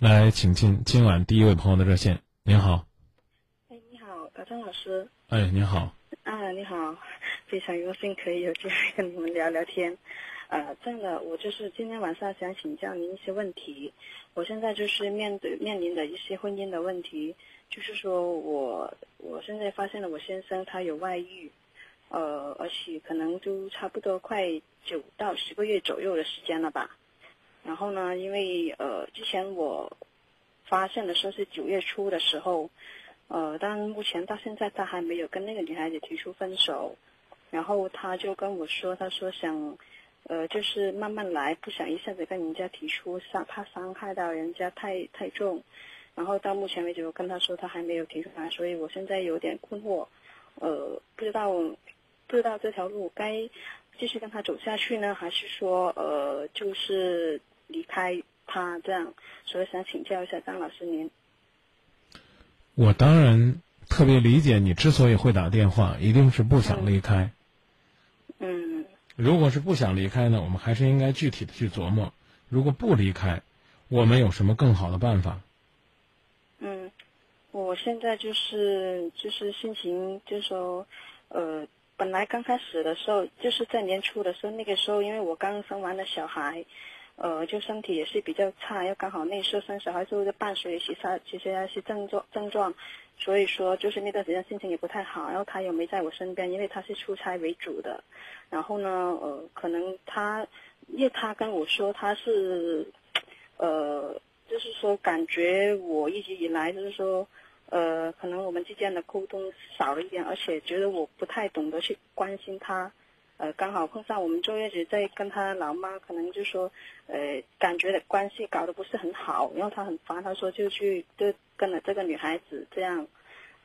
来，请进今晚第一位朋友的热线。您好，哎，你好，呃，张老师。哎，你好。啊，你好，非常荣幸可以有机会跟你们聊聊天。呃，这样的，我就是今天晚上想请教您一些问题。我现在就是面对面临的一些婚姻的问题，就是说我我现在发现了我先生他有外遇，呃，而且可能都差不多快九到十个月左右的时间了吧。然后呢，因为呃，之前我发现的时候是九月初的时候，呃，但目前到现在他还没有跟那个女孩子提出分手。然后他就跟我说，他说想，呃，就是慢慢来，不想一下子跟人家提出伤，怕伤害到人家太太重。然后到目前为止，我跟他说他还没有提出来，所以我现在有点困惑，呃，不知道不知道这条路该继续跟他走下去呢，还是说呃，就是。离开他这样，所以想请教一下张老师您。我当然特别理解你之所以会打电话，一定是不想离开。嗯。如果是不想离开呢，我们还是应该具体的去琢磨。如果不离开，我们有什么更好的办法？嗯，我现在就是就是心情，就是说，呃，本来刚开始的时候，就是在年初的时候，那个时候因为我刚生完了小孩。呃，就身体也是比较差，又刚好那时候生小孩之后就伴随其他其实那些症状症状，所以说就是那段时间心情也不太好。然后他又没在我身边，因为他是出差为主的。然后呢，呃，可能他，因为他跟我说他是，呃，就是说感觉我一直以来就是说，呃，可能我们之间的沟通少了一点，而且觉得我不太懂得去关心他。呃，刚好碰上我们坐月子，在跟他老妈，可能就说，呃，感觉的关系搞得不是很好，然后他很烦，他说就去就跟了这个女孩子这样，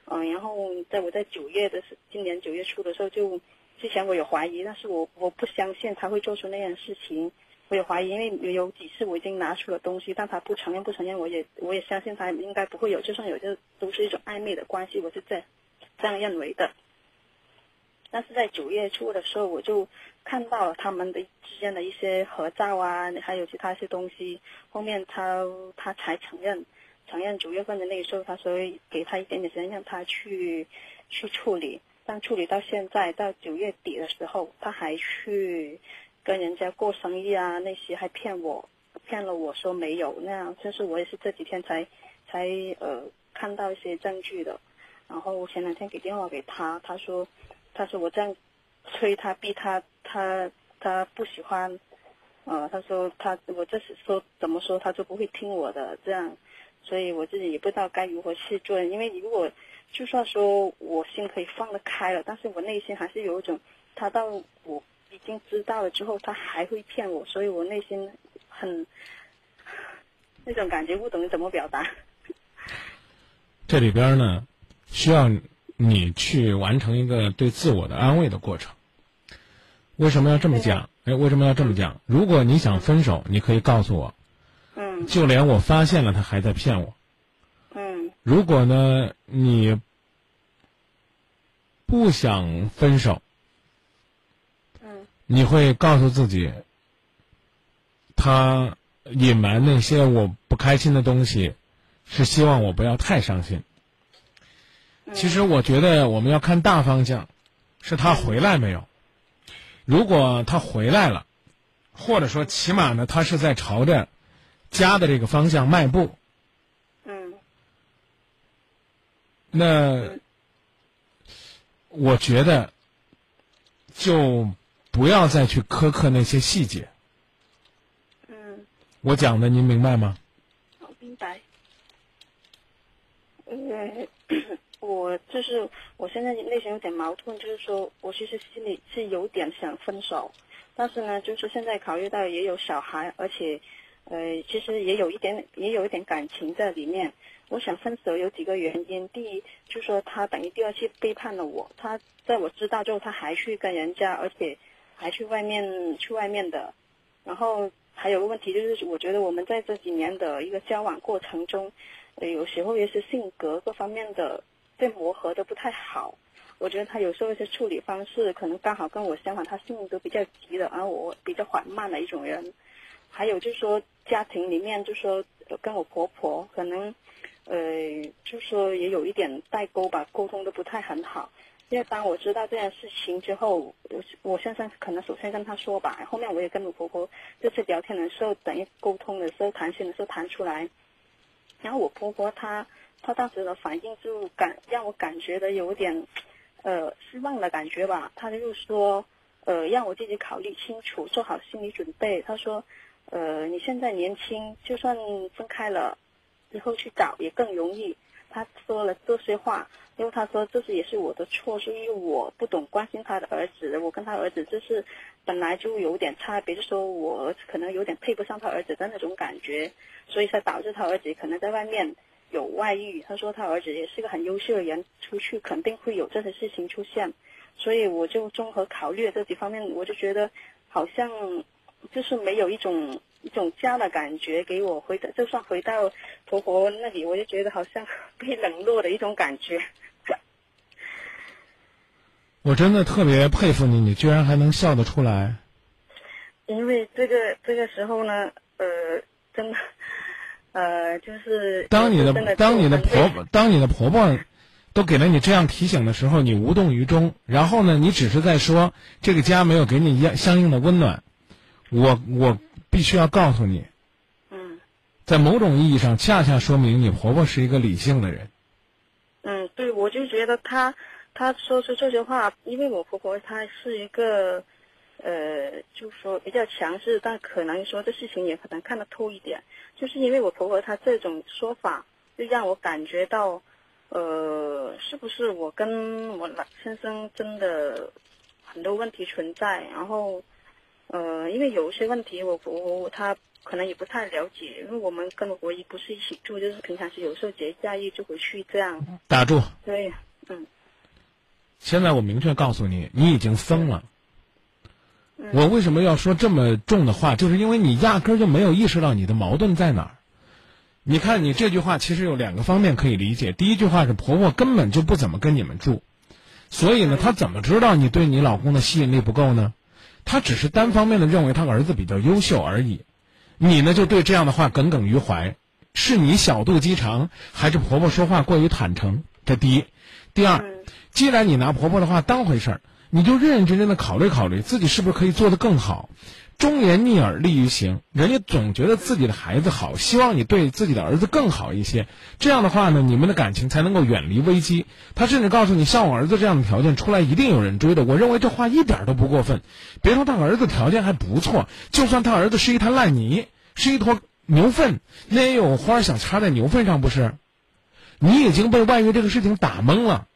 嗯，然后在我在九月的时，今年九月初的时候，就之前我有怀疑，但是我我不相信他会做出那样事情，我有怀疑，因为有几次我已经拿出了东西，但他不承认不承认，我也我也相信他应该不会有，就算有，就都是一种暧昧的关系，我是这这样认为的。但是在九月初的时候，我就看到了他们的之间的一些合照啊，还有其他一些东西。后面他他才承认，承认九月份的那时候，他说给他一点点时间让他去去处理。但处理到现在到九月底的时候，他还去跟人家过生意啊，那些还骗我，骗了我说没有那样。就是我也是这几天才才呃看到一些证据的。然后前两天给电话给他，他说。他说我这样催他逼他，他他不喜欢，呃，他说他我这是说怎么说他就不会听我的这样，所以我自己也不知道该如何去做。因为如果就算说我心可以放得开了，但是我内心还是有一种，他到我已经知道了之后，他还会骗我，所以我内心很 那种感觉，不懂怎么表达。这里边呢，需要。你去完成一个对自我的安慰的过程。为什么要这么讲？哎，为什么要这么讲？如果你想分手，你可以告诉我。嗯。就连我发现了他还在骗我。嗯。如果呢，你不想分手。嗯。你会告诉自己，他隐瞒那些我不开心的东西，是希望我不要太伤心。其实我觉得我们要看大方向，是他回来没有？如果他回来了，或者说起码呢，他是在朝着家的这个方向迈步。嗯。那我觉得就不要再去苛刻那些细节。嗯。我讲的您明白吗？好，明白。嗯。我就是我现在内心有点矛盾，就是说我其实心里是有点想分手，但是呢，就是现在考虑到也有小孩，而且，呃，其实也有一点也有一点感情在里面。我想分手有几个原因，第一就是说他等于第二次背叛了我，他在我知道之后他还去跟人家，而且还去外面去外面的。然后还有个问题就是，我觉得我们在这几年的一个交往过程中，呃，有时候也是性格各方面的。对磨合的不太好，我觉得他有时候一些处理方式可能刚好跟我相反，他性格比较急的，而我比较缓慢的一种人。还有就是说家庭里面，就说跟我婆婆可能，呃，就说也有一点代沟吧，沟通的不太很好。因为当我知道这件事情之后，我我先生可能首先跟他说吧，后面我也跟我婆婆这次聊天的时候，等于沟通的时候谈心的时候谈出来，然后我婆婆她他当时的反应就感让我感觉的有点，呃失望的感觉吧，他就说，呃让我自己考虑清楚，做好心理准备。他说，呃你现在年轻，就算分开了，之后去找也更容易。他说了这些话，因为他说这是也是我的错，是因为我不懂关心他的儿子，我跟他儿子就是本来就有点差别，就说我儿子可能有点配不上他儿子的那种感觉，所以才导致他儿子可能在外面有外遇。他说他儿子也是个很优秀的人，出去肯定会有这些事情出现，所以我就综合考虑这几方面，我就觉得好像就是没有一种。一种家的感觉给我回到，就算回到婆婆那里，我就觉得好像 被冷落的一种感觉。我真的特别佩服你，你居然还能笑得出来。因为这个这个时候呢，呃，真的，呃，就是当你的当你的婆婆当你的婆婆都给了你这样提醒的时候，你无动于衷，然后呢，你只是在说这个家没有给你一样相应的温暖。我我。必须要告诉你，嗯，在某种意义上，恰恰说明你婆婆是一个理性的人。嗯，对，我就觉得她，她说出这些话，因为我婆婆她是一个，呃，就说比较强势，但可能说这事情也可能看得透一点，就是因为我婆婆她这种说法，就让我感觉到，呃，是不是我跟我老先生真的很多问题存在，然后。呃，因为有一些问题，我我他可能也不太了解，因为我们跟我婆姨不是一起住，就是平常是有时候节假日就回去这样。打住。对，嗯。现在我明确告诉你，你已经疯了。我为什么要说这么重的话？就是因为你压根儿就没有意识到你的矛盾在哪儿。你看，你这句话其实有两个方面可以理解。第一句话是婆婆根本就不怎么跟你们住，所以呢，她怎么知道你对你老公的吸引力不够呢？她只是单方面的认为她儿子比较优秀而已，你呢就对这样的话耿耿于怀，是你小肚鸡肠，还是婆婆说话过于坦诚？这第一，第二，既然你拿婆婆的话当回事儿，你就认认真真的考虑考虑自己是不是可以做得更好。忠言逆耳利于行，人家总觉得自己的孩子好，希望你对自己的儿子更好一些。这样的话呢，你们的感情才能够远离危机。他甚至告诉你，像我儿子这样的条件出来，一定有人追的。我认为这话一点都不过分。别说他儿子条件还不错，就算他儿子是一滩烂泥，是一坨牛粪，那也有花想插在牛粪上，不是？你已经被外遇这个事情打懵了，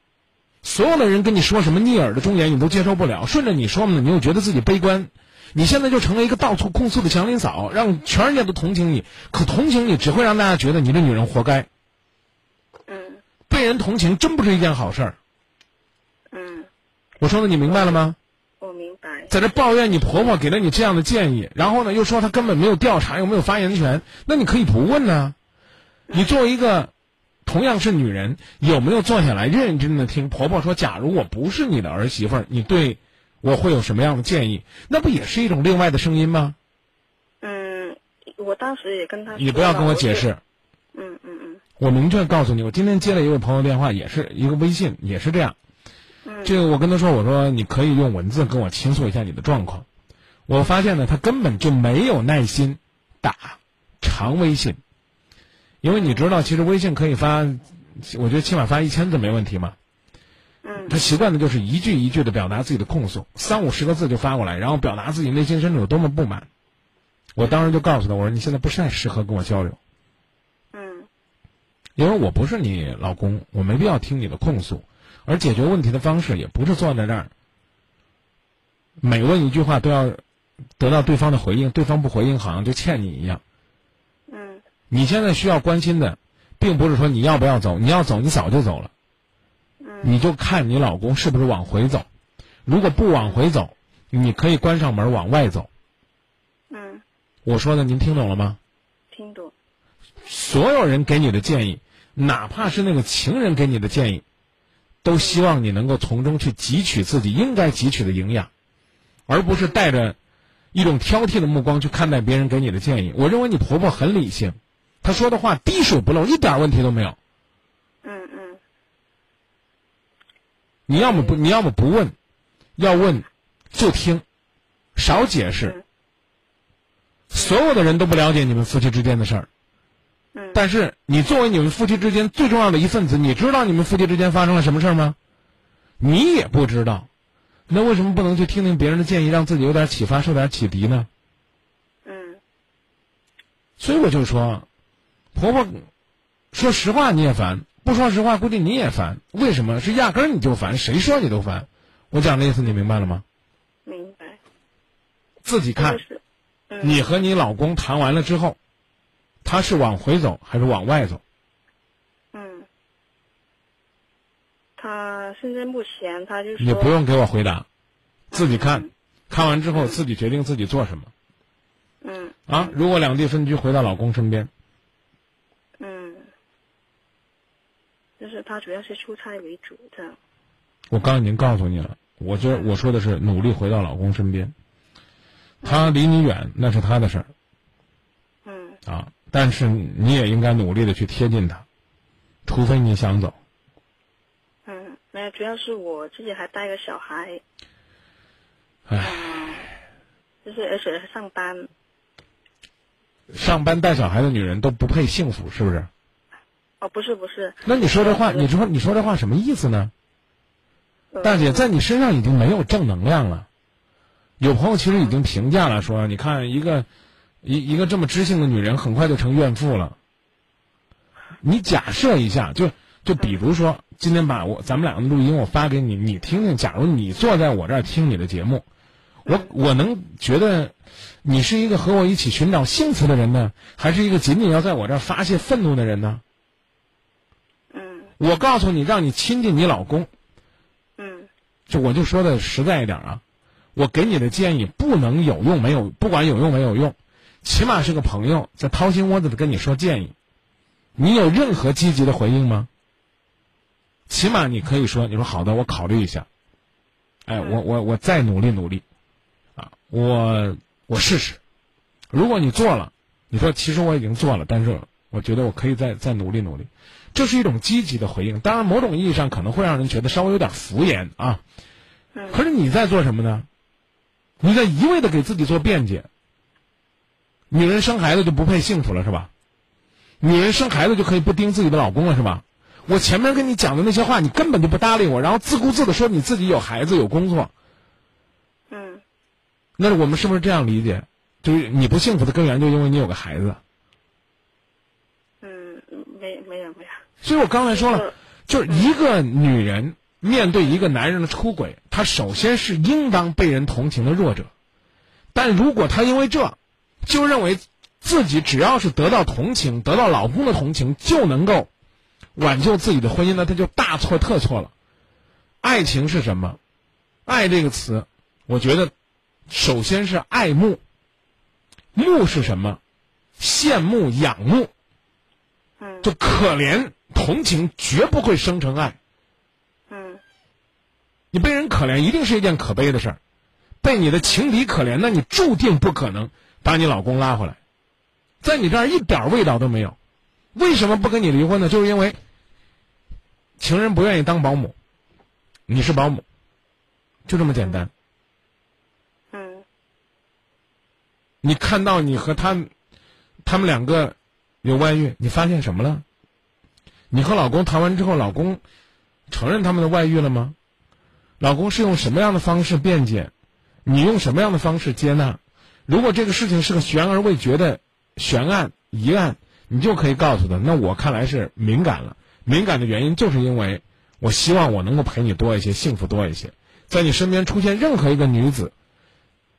所有的人跟你说什么逆耳的忠言，你都接受不了。顺着你说呢，你又觉得自己悲观。你现在就成了一个到处控诉的祥林嫂，让全世界都同情你。可同情你只会让大家觉得你这女人活该。嗯。被人同情真不是一件好事儿。嗯。我说的你明白了吗？我明白。在这抱怨你婆婆给了你这样的建议，然后呢又说她根本没有调查，又没有发言权。那你可以不问呢。你作为一个同样是女人，有没有坐下来认认真真的听婆婆说？假如我不是你的儿媳妇儿，你对？我会有什么样的建议？那不也是一种另外的声音吗？嗯，我当时也跟他。你不要跟我解释。嗯嗯嗯。我明确告诉你，我今天接了一位朋友电话，也是一个微信，也是这样。嗯。这个我跟他说，我说你可以用文字跟我倾诉一下你的状况。我发现呢，他根本就没有耐心打长微信，因为你知道，其实微信可以发，我觉得起码发一千字没问题嘛。嗯他习惯的就是一句一句的表达自己的控诉，三五十个字就发过来，然后表达自己内心深处有多么不满。我当时就告诉他，我说你现在不太适合跟我交流。嗯。因为我不是你老公，我没必要听你的控诉，而解决问题的方式也不是坐在那儿，每问一句话都要得到对方的回应，对方不回应好像就欠你一样。嗯。你现在需要关心的，并不是说你要不要走，你要走你早就走了。你就看你老公是不是往回走，如果不往回走，你可以关上门往外走。嗯，我说的您听懂了吗？听懂。所有人给你的建议，哪怕是那个情人给你的建议，都希望你能够从中去汲取自己应该汲取的营养，而不是带着一种挑剔的目光去看待别人给你的建议。我认为你婆婆很理性，他说的话滴水不漏，一点问题都没有。嗯嗯你要么不，你要么不问，要问就听，少解释。嗯所有的人都不了解你们夫妻之间的事儿，嗯，但是你作为你们夫妻之间最重要的一份子，你知道你们夫妻之间发生了什么事儿吗？你也不知道，那为什么不能去听听别人的建议，让自己有点启发，受点启迪呢？嗯所以我就说，婆婆说实话你也烦，不说实话估计你也烦。为什么？是压根儿你就烦，谁说你都烦。我讲的意思你明白了吗？明白。自己看你和你老公谈完了之后，他是往回走还是往外走？嗯，他现在目前他就说，你不用给我回答，自己看嗯，看完之后自己决定自己做什么嗯啊。如果两地分居，回到老公身边，嗯，就是他主要是出差为主这样。我刚已经告诉你了，我这我说的是努力回到老公身边。他离你远那是他的事儿嗯啊，但是你也应该努力的去贴近他，除非你想走。嗯，没有，主要是我自己还带个小孩，唉，嗯，就是而且还上班，上班带小孩的女人都不配幸福，是不是？哦，不是不是，那你说这话，呃你说你说这话什么意思呢？呃大姐，在你身上已经没有正能量了。有朋友其实已经评价了，说你看一个一一个这么知性的女人，很快就成怨妇了。你假设一下，就就比如说，今天把我咱们两个的录音我发给你，你听听。假如你坐在我这儿听你的节目，我我能觉得你是一个和我一起寻找幸福的人呢，还是一个仅仅要在我这儿发泄愤怒的人呢？嗯我告诉你，让你亲近你老公，嗯。就我就说的实在一点啊，我给你的建议不能有用没有，不管有用没有用，起码是个朋友在掏心窝子的跟你说建议，你有任何积极的回应吗？起码你可以说，你说好的，我考虑一下，哎，我我我再努力努力，啊，我我试试，如果你做了，你说其实我已经做了，但是我觉得我可以再再努力努力，这是一种积极的回应。当然，某种意义上可能会让人觉得稍微有点敷衍啊。嗯可是你在做什么呢？你在一味的给自己做辩解。女人生孩子就不配幸福了是吧？女人生孩子就可以不盯自己的老公了是吧？我前面跟你讲的那些话，你根本就不搭理我，然后自顾自的说你自己有孩子有工作，嗯那我们是不是这样理解？就是你不幸福的根源就因为你有个孩子。嗯，没没有没有，所以我刚才说了呃，就是一个女人面对一个男人的出轨，她首先是应当被人同情的弱者，但如果她因为这，就认为自己只要是得到同情，得到老公的同情，就能够挽救自己的婚姻，那她就大错特错了。爱情是什么？爱这个词，我觉得首先是爱慕。慕是什么？羡慕、仰慕。嗯就可怜、同情绝不会生成爱。嗯你被人可怜一定是一件可悲的事儿，被你的情敌可怜，那你注定不可能把你老公拉回来，在你这儿一点味道都没有。为什么不跟你离婚呢？就是因为情人不愿意当保姆，你是保姆，就这么简单。嗯你看到你和他，他们两个有外遇，你发现什么了？你和老公谈完之后，老公承认他们的外遇了吗？老公是用什么样的方式辩解？你用什么样的方式接纳？如果这个事情是个悬而未决的悬案疑案，你就可以告诉他，那我看来是敏感了。敏感的原因就是因为我希望我能够陪你多一些，幸福多一些。在你身边出现任何一个女子，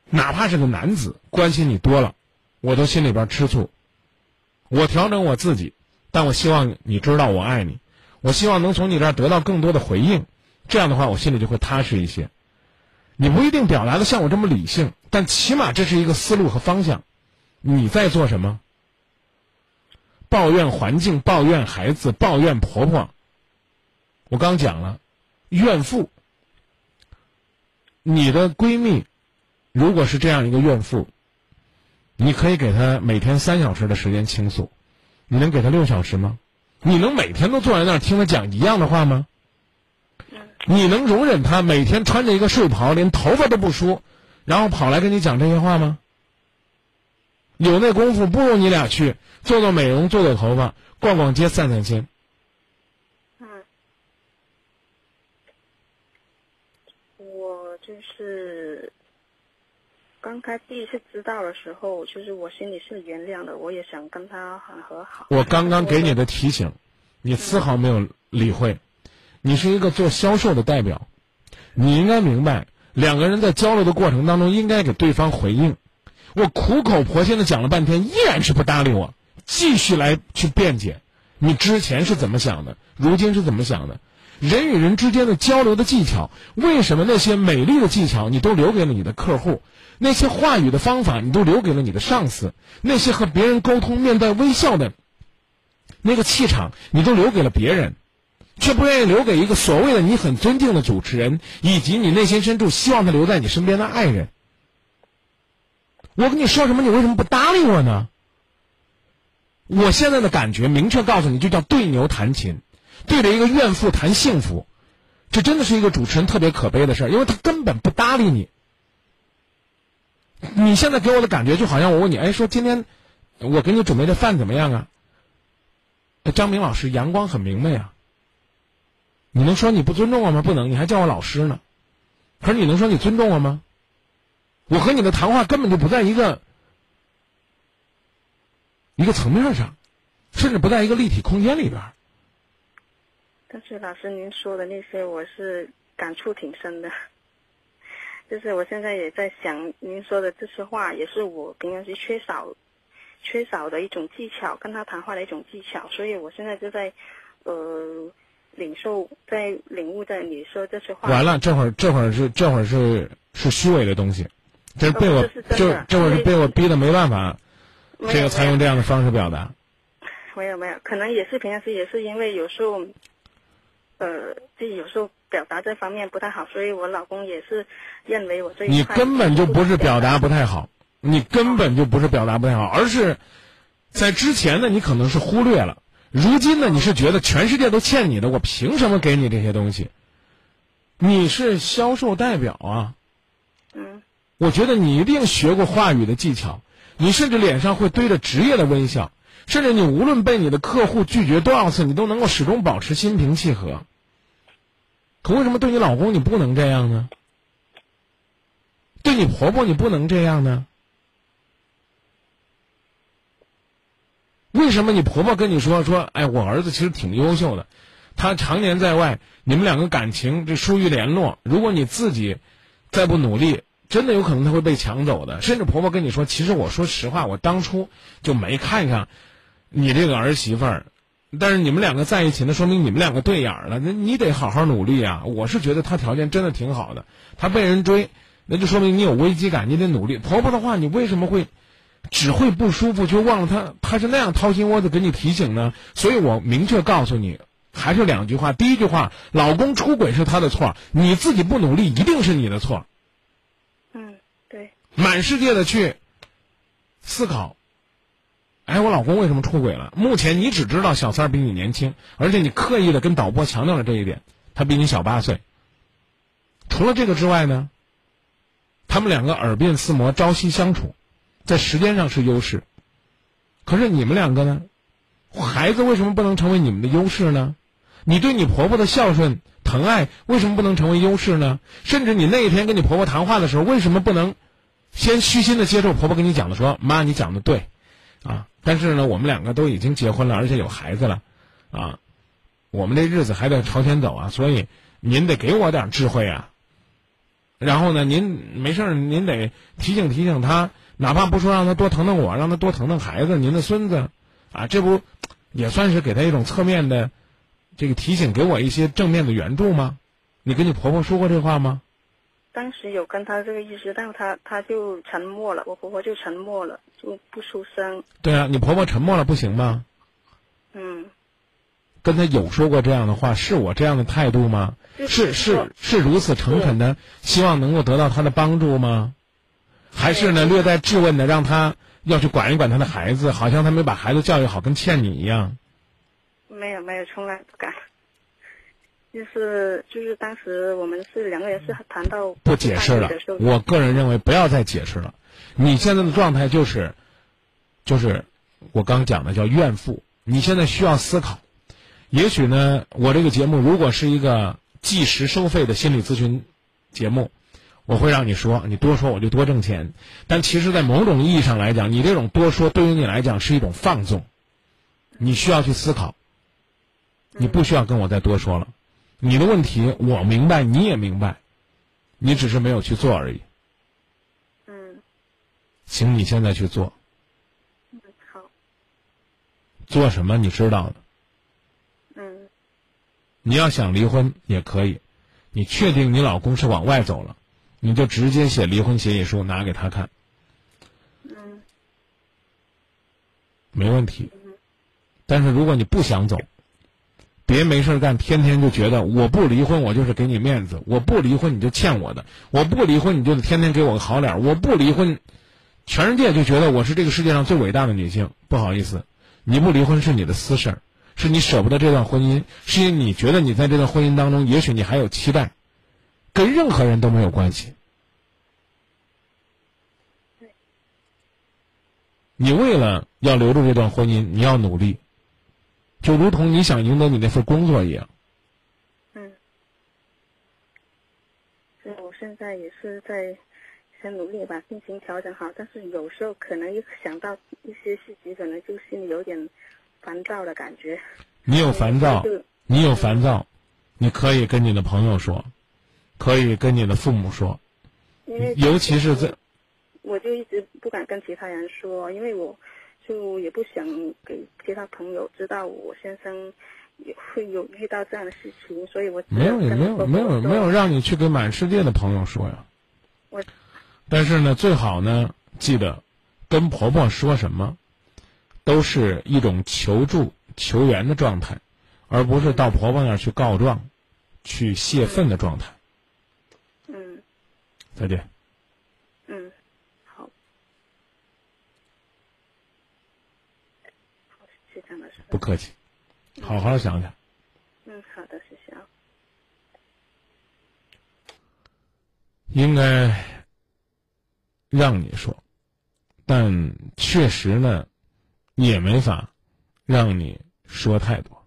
哪怕是个男子关心你多了，我都心里边吃醋。我调整我自己，但我希望你知道我爱你，我希望能从你这儿得到更多的回应，这样的话我心里就会踏实一些。你不一定表达的像我这么理性，但起码这是一个思路和方向。你在做什么？抱怨环境，抱怨孩子，抱怨婆婆。我刚讲了，怨妇。你的闺蜜如果是这样一个怨妇，你可以给他每天三小时的时间倾诉，你能给他六小时吗？你能每天都坐在那儿听他讲一样的话吗？你能容忍他每天穿着一个睡袍，连头发都不梳，然后跑来跟你讲这些话吗？有那功夫，不如你俩去做做美容，做做头发，逛逛街，散散心。嗯，我就是刚开第一次知道的时候，就是我心里是原谅的，我也想跟他很和好。我刚刚给你的提醒，你丝毫没有理会。你是一个做销售的代表，你应该明白，两个人在交流的过程当中应该给对方回应。我苦口婆心的讲了半天，依然是不搭理我，继续来去辩解。你之前是怎么想的？如今是怎么想的？人与人之间的交流的技巧，为什么那些美丽的技巧你都留给了你的客户？那些话语的方法你都留给了你的上司？那些和别人沟通面带微笑的那个气场，你都留给了别人？却不愿意留给一个所谓的你很尊敬的主持人，以及你内心深处希望他留在你身边的爱人。我跟你说什么，你为什么不搭理我呢？我现在的感觉，明确告诉你，就叫对牛弹琴，对着一个怨妇谈幸福，这真的是一个主持人特别可悲的事儿，因为他根本不搭理你。你现在给我的感觉，就好像我问你，哎，说今天我给你准备的饭怎么样啊？张明老师，阳光很明媚啊。你能说你不尊重我吗？不能，你还叫我老师呢。可是你能说你尊重我吗？我和你的谈话根本就不在一个一个层面上，甚至不在一个立体空间里边。但是老师，您说的那些，我是感触挺深的。就是我现在也在想，您说的这些话，也是我平常是缺少缺少的一种技巧，跟他谈话的一种技巧。所以我现在就在呃。领受在领悟在你说这些话，完了，这会儿这会儿是这会儿是是虚伪的东西，这是被我就这会儿是被我逼的没办法，这个才用这样的方式表达。没有没有，可能也是平常时也是因为有时候，呃，自己有时候表达这方面不太好，所以我老公也是认为我这你根本就不是表达不太好，你根本就不是表达不太好，而是在之前呢，你可能是忽略了。如今呢，你是觉得全世界都欠你的，我凭什么给你这些东西？你是销售代表啊，嗯，我觉得你一定学过话语的技巧，你甚至脸上会堆着职业的微笑，甚至你无论被你的客户拒绝多少次，你都能够始终保持心平气和。可为什么对你老公你不能这样呢？对你婆婆你不能这样呢？为什么你婆婆跟你说说，哎，我儿子其实挺优秀的，他常年在外，你们两个感情这疏于联络。如果你自己再不努力，真的有可能他会被抢走的。甚至婆婆跟你说，其实我说实话，我当初就没看上你这个儿媳妇儿。但是你们两个在一起，那说明你们两个对眼了。那你得好好努力啊！我是觉得他条件真的挺好的，他被人追，那就说明你有危机感，你得努力。婆婆的话，你为什么会？只会不舒服，却忘了她她是那样掏心窝子给你提醒呢。所以我明确告诉你，还是两句话。第一句话，老公出轨是他的错，你自己不努力一定是你的错。嗯，对。满世界的去思考，哎，我老公为什么出轨了？目前你只知道小三儿比你年轻，而且你刻意的跟导播强调了这一点，他比你小八岁。除了这个之外呢，他们两个耳鬓厮磨，朝夕相处。在时间上是优势，可是你们两个呢？孩子为什么不能成为你们的优势呢？你对你婆婆的孝顺疼爱为什么不能成为优势呢？甚至你那一天跟你婆婆谈话的时候，为什么不能先虚心的接受婆婆跟你讲的说：“妈，你讲的对，啊，但是呢，我们两个都已经结婚了，而且有孩子了，啊，我们这日子还得朝前走啊，所以您得给我点智慧啊。然后呢，您没事儿，您得提醒提醒他。”哪怕不说让他多疼疼我，让他多疼疼孩子，您的孙子，啊，这不也算是给他一种侧面的这个提醒，给我一些正面的援助吗？你跟你婆婆说过这话吗？当时有跟他这个意思，但是他他就沉默了，我婆婆就沉默了，就不出声。对啊，你婆婆沉默了不行吗？嗯。跟他有说过这样的话，是我这样的态度吗？是是是如此诚恳的，希望能够得到他的帮助吗？还是呢，略带质问的，让他要去管一管他的孩子，好像他没把孩子教育好，跟欠你一样。没有没有，从来不敢。就是就是当时我们是两个人是谈到不解释了。我个人认为不要再解释了。你现在的状态就是，就是我刚讲的叫怨妇。你现在需要思考。也许呢，我这个节目如果是一个计时收费的心理咨询节目，我会让你说，你多说我就多挣钱。但其实，在某种意义上来讲，你这种多说对于你来讲是一种放纵。你需要去思考。你不需要跟我再多说了。你的问题我明白，你也明白，你只是没有去做而已。嗯。请你现在去做。嗯，好。做什么？你知道的。嗯。你要想离婚也可以，你确定你老公是往外走了，你就直接写离婚协议书拿给他看。嗯。没问题。但是如果你不想走。别没事干，天天就觉得我不离婚，我就是给你面子；我不离婚，你就欠我的；我不离婚，你就得天天给我个好脸；我不离婚，全世界就觉得我是这个世界上最伟大的女性。不好意思，你不离婚是你的私事儿，是你舍不得这段婚姻，是因为你觉得你在这段婚姻当中，也许你还有期待，跟任何人都没有关系。你为了要留住这段婚姻，你要努力。就如同你想赢得你那份工作一样。嗯，所以我现在也是在想努力把心情调整好，但是有时候可能一想到一些事情，可能就心里有点烦躁的感觉。你有烦躁，你有烦躁，你可以跟你的朋友说，可以跟你的父母说，尤其是在，我就一直不敢跟其他人说，因为我。就也不想给其他朋友知道我先生也会有遇到这样的事情，所以我没有没有没有没有让你去给满世界的朋友说呀。我，但是呢，最好呢，记得跟婆婆说什么，都是一种求助求援的状态，而不是到婆婆那儿去告状、去泄愤的状态。嗯。再见。不客气，好好想想。嗯，好的，谢谢啊。应该让你说，但确实呢，也没法让你说太多。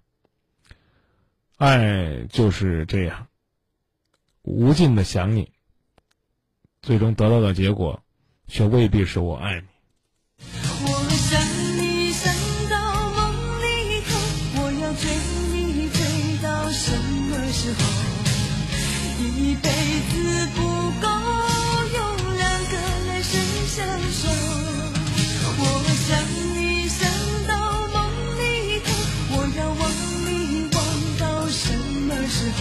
爱就是这样，无尽的想你，最终得到的结果，却未必是我爱你。时候一辈子不够用两个人生相守，我想你想到梦里头，我要忘你忘到什么时候？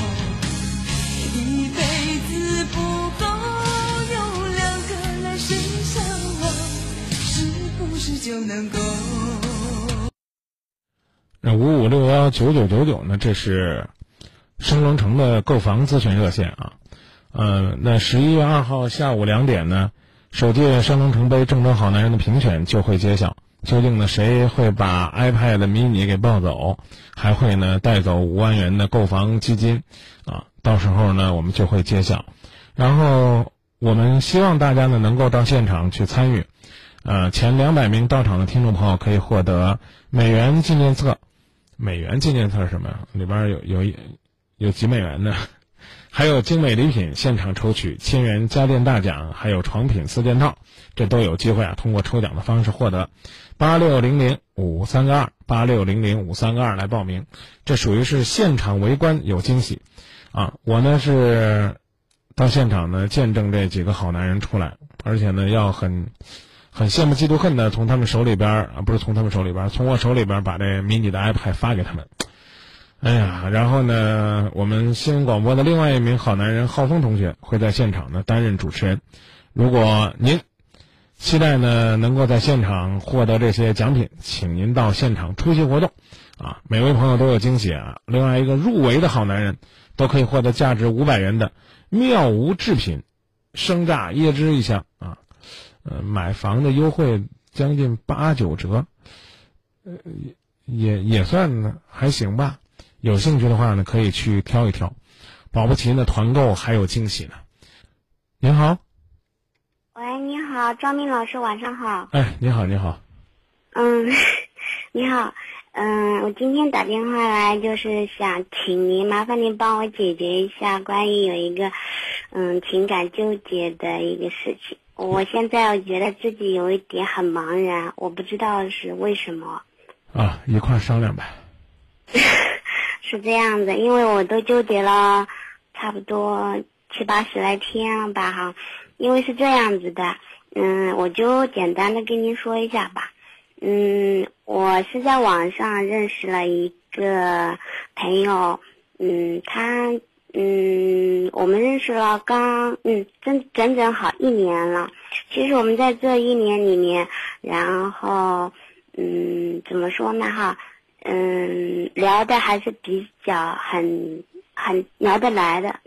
一辈子不够用两个人生相望，是不是就能够？那五五六幺九九九九呢？这是。升龙城的购房咨询热线啊，呃，那十一月二号下午两点呢，首届升龙城杯郑州好男人的评选就会揭晓，究竟呢谁会把 iPad mini 给抱走，还会呢带走五万元的购房基金，啊，到时候呢我们就会揭晓，然后我们希望大家呢能够到现场去参与，呃，前两百名到场的听众朋友可以获得美元纪念册，美元纪念册是什么？呀？里边有有一。有几美元呢，还有精美礼品现场抽取千元家电大奖，还有床品四件套，这都有机会啊！通过抽奖的方式获得。八六零零五三个二，八六零零五三个二来报名，这属于是现场围观有惊喜，啊！我呢是到现场呢见证这几个好男人出来，而且呢要很很羡慕嫉妒恨的从他们手里边啊，不是从他们手里边，从我手里边把这迷你的 iPad 发给他们。哎呀，然后呢，我们新闻广播的另外一名好男人浩峰同学会在现场呢担任主持人。如果您期待呢能够在现场获得这些奖品，请您到现场出席活动。啊，每位朋友都有惊喜啊！另外一个入围的好男人都可以获得价值五百元的妙无制品生榨椰汁一箱啊。呃，买房的优惠将近八九折，呃，也也算呢还行吧。有兴趣的话呢，可以去挑一挑，保不齐呢团购还有惊喜呢。您好，喂，你好，张明老师，晚上好。哎，你好，你好，嗯，你好，嗯，我今天打电话来就是想请您麻烦您帮我解决一下关于有一个嗯情感纠结的一个事情。我现在我觉得自己有一点很茫然，我不知道是为什么。啊，一块商量呗。是这样的，因为我都纠结了差不多七八十来天了吧，哈。因为是这样子的，嗯，我就简单的跟您说一下吧。嗯，我是在网上认识了一个朋友，嗯，他，嗯，我们认识了刚，嗯，整整整好一年了。其实我们在这一年里面，然后，嗯，怎么说呢，哈。嗯，聊的还是比较很很聊得来的，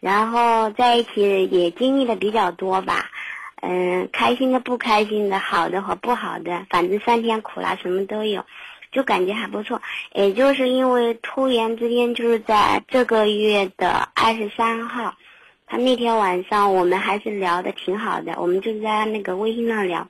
然后在一起也经历的比较多吧，嗯，开心的、不开心的、好的和不好的，反正酸甜苦辣什么都有，就感觉还不错。也就是因为突然之间，就是在这个月的二十三号，他那天晚上我们还是聊的挺好的，我们就在那个微信上聊。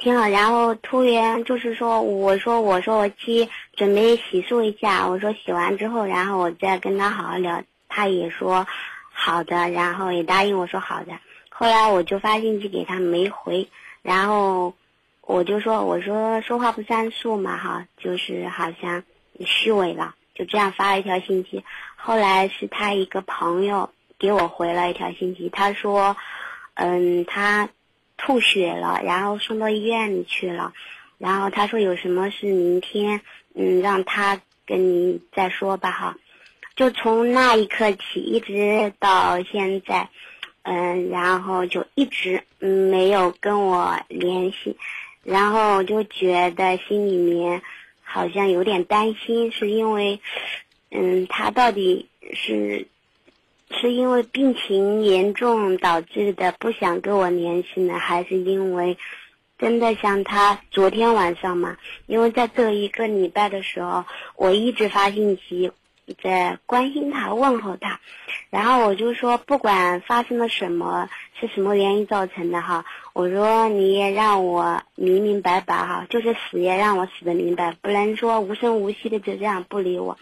挺好，然后突然就是说，我说我说我去准备洗漱一下，我说洗完之后，然后我再跟他好好聊。他也说好的，然后也答应我说好的。后来我就发信息给他没回，然后我就说我说说话不算数嘛哈，就是好像虚伪了，就这样发了一条信息。后来是他一个朋友给我回了一条信息，他说，嗯，他。吐血了，然后送到医院里去了，然后他说有什么事明天，嗯，让他跟你再说吧哈。就从那一刻起，一直到现在，嗯，然后就一直没有跟我联系，然后就觉得心里面好像有点担心，是因为，嗯，他到底是。是因为病情严重导致的不想跟我联系呢，还是因为真的像他昨天晚上嘛？因为在这一个礼拜的时候，我一直发信息在关心他、问候他，然后我就说，不管发生了什么，是什么原因造成的哈，我说你也让我明明白白哈，就是死也让我死的明白，不能说无声无息的就这样不理我。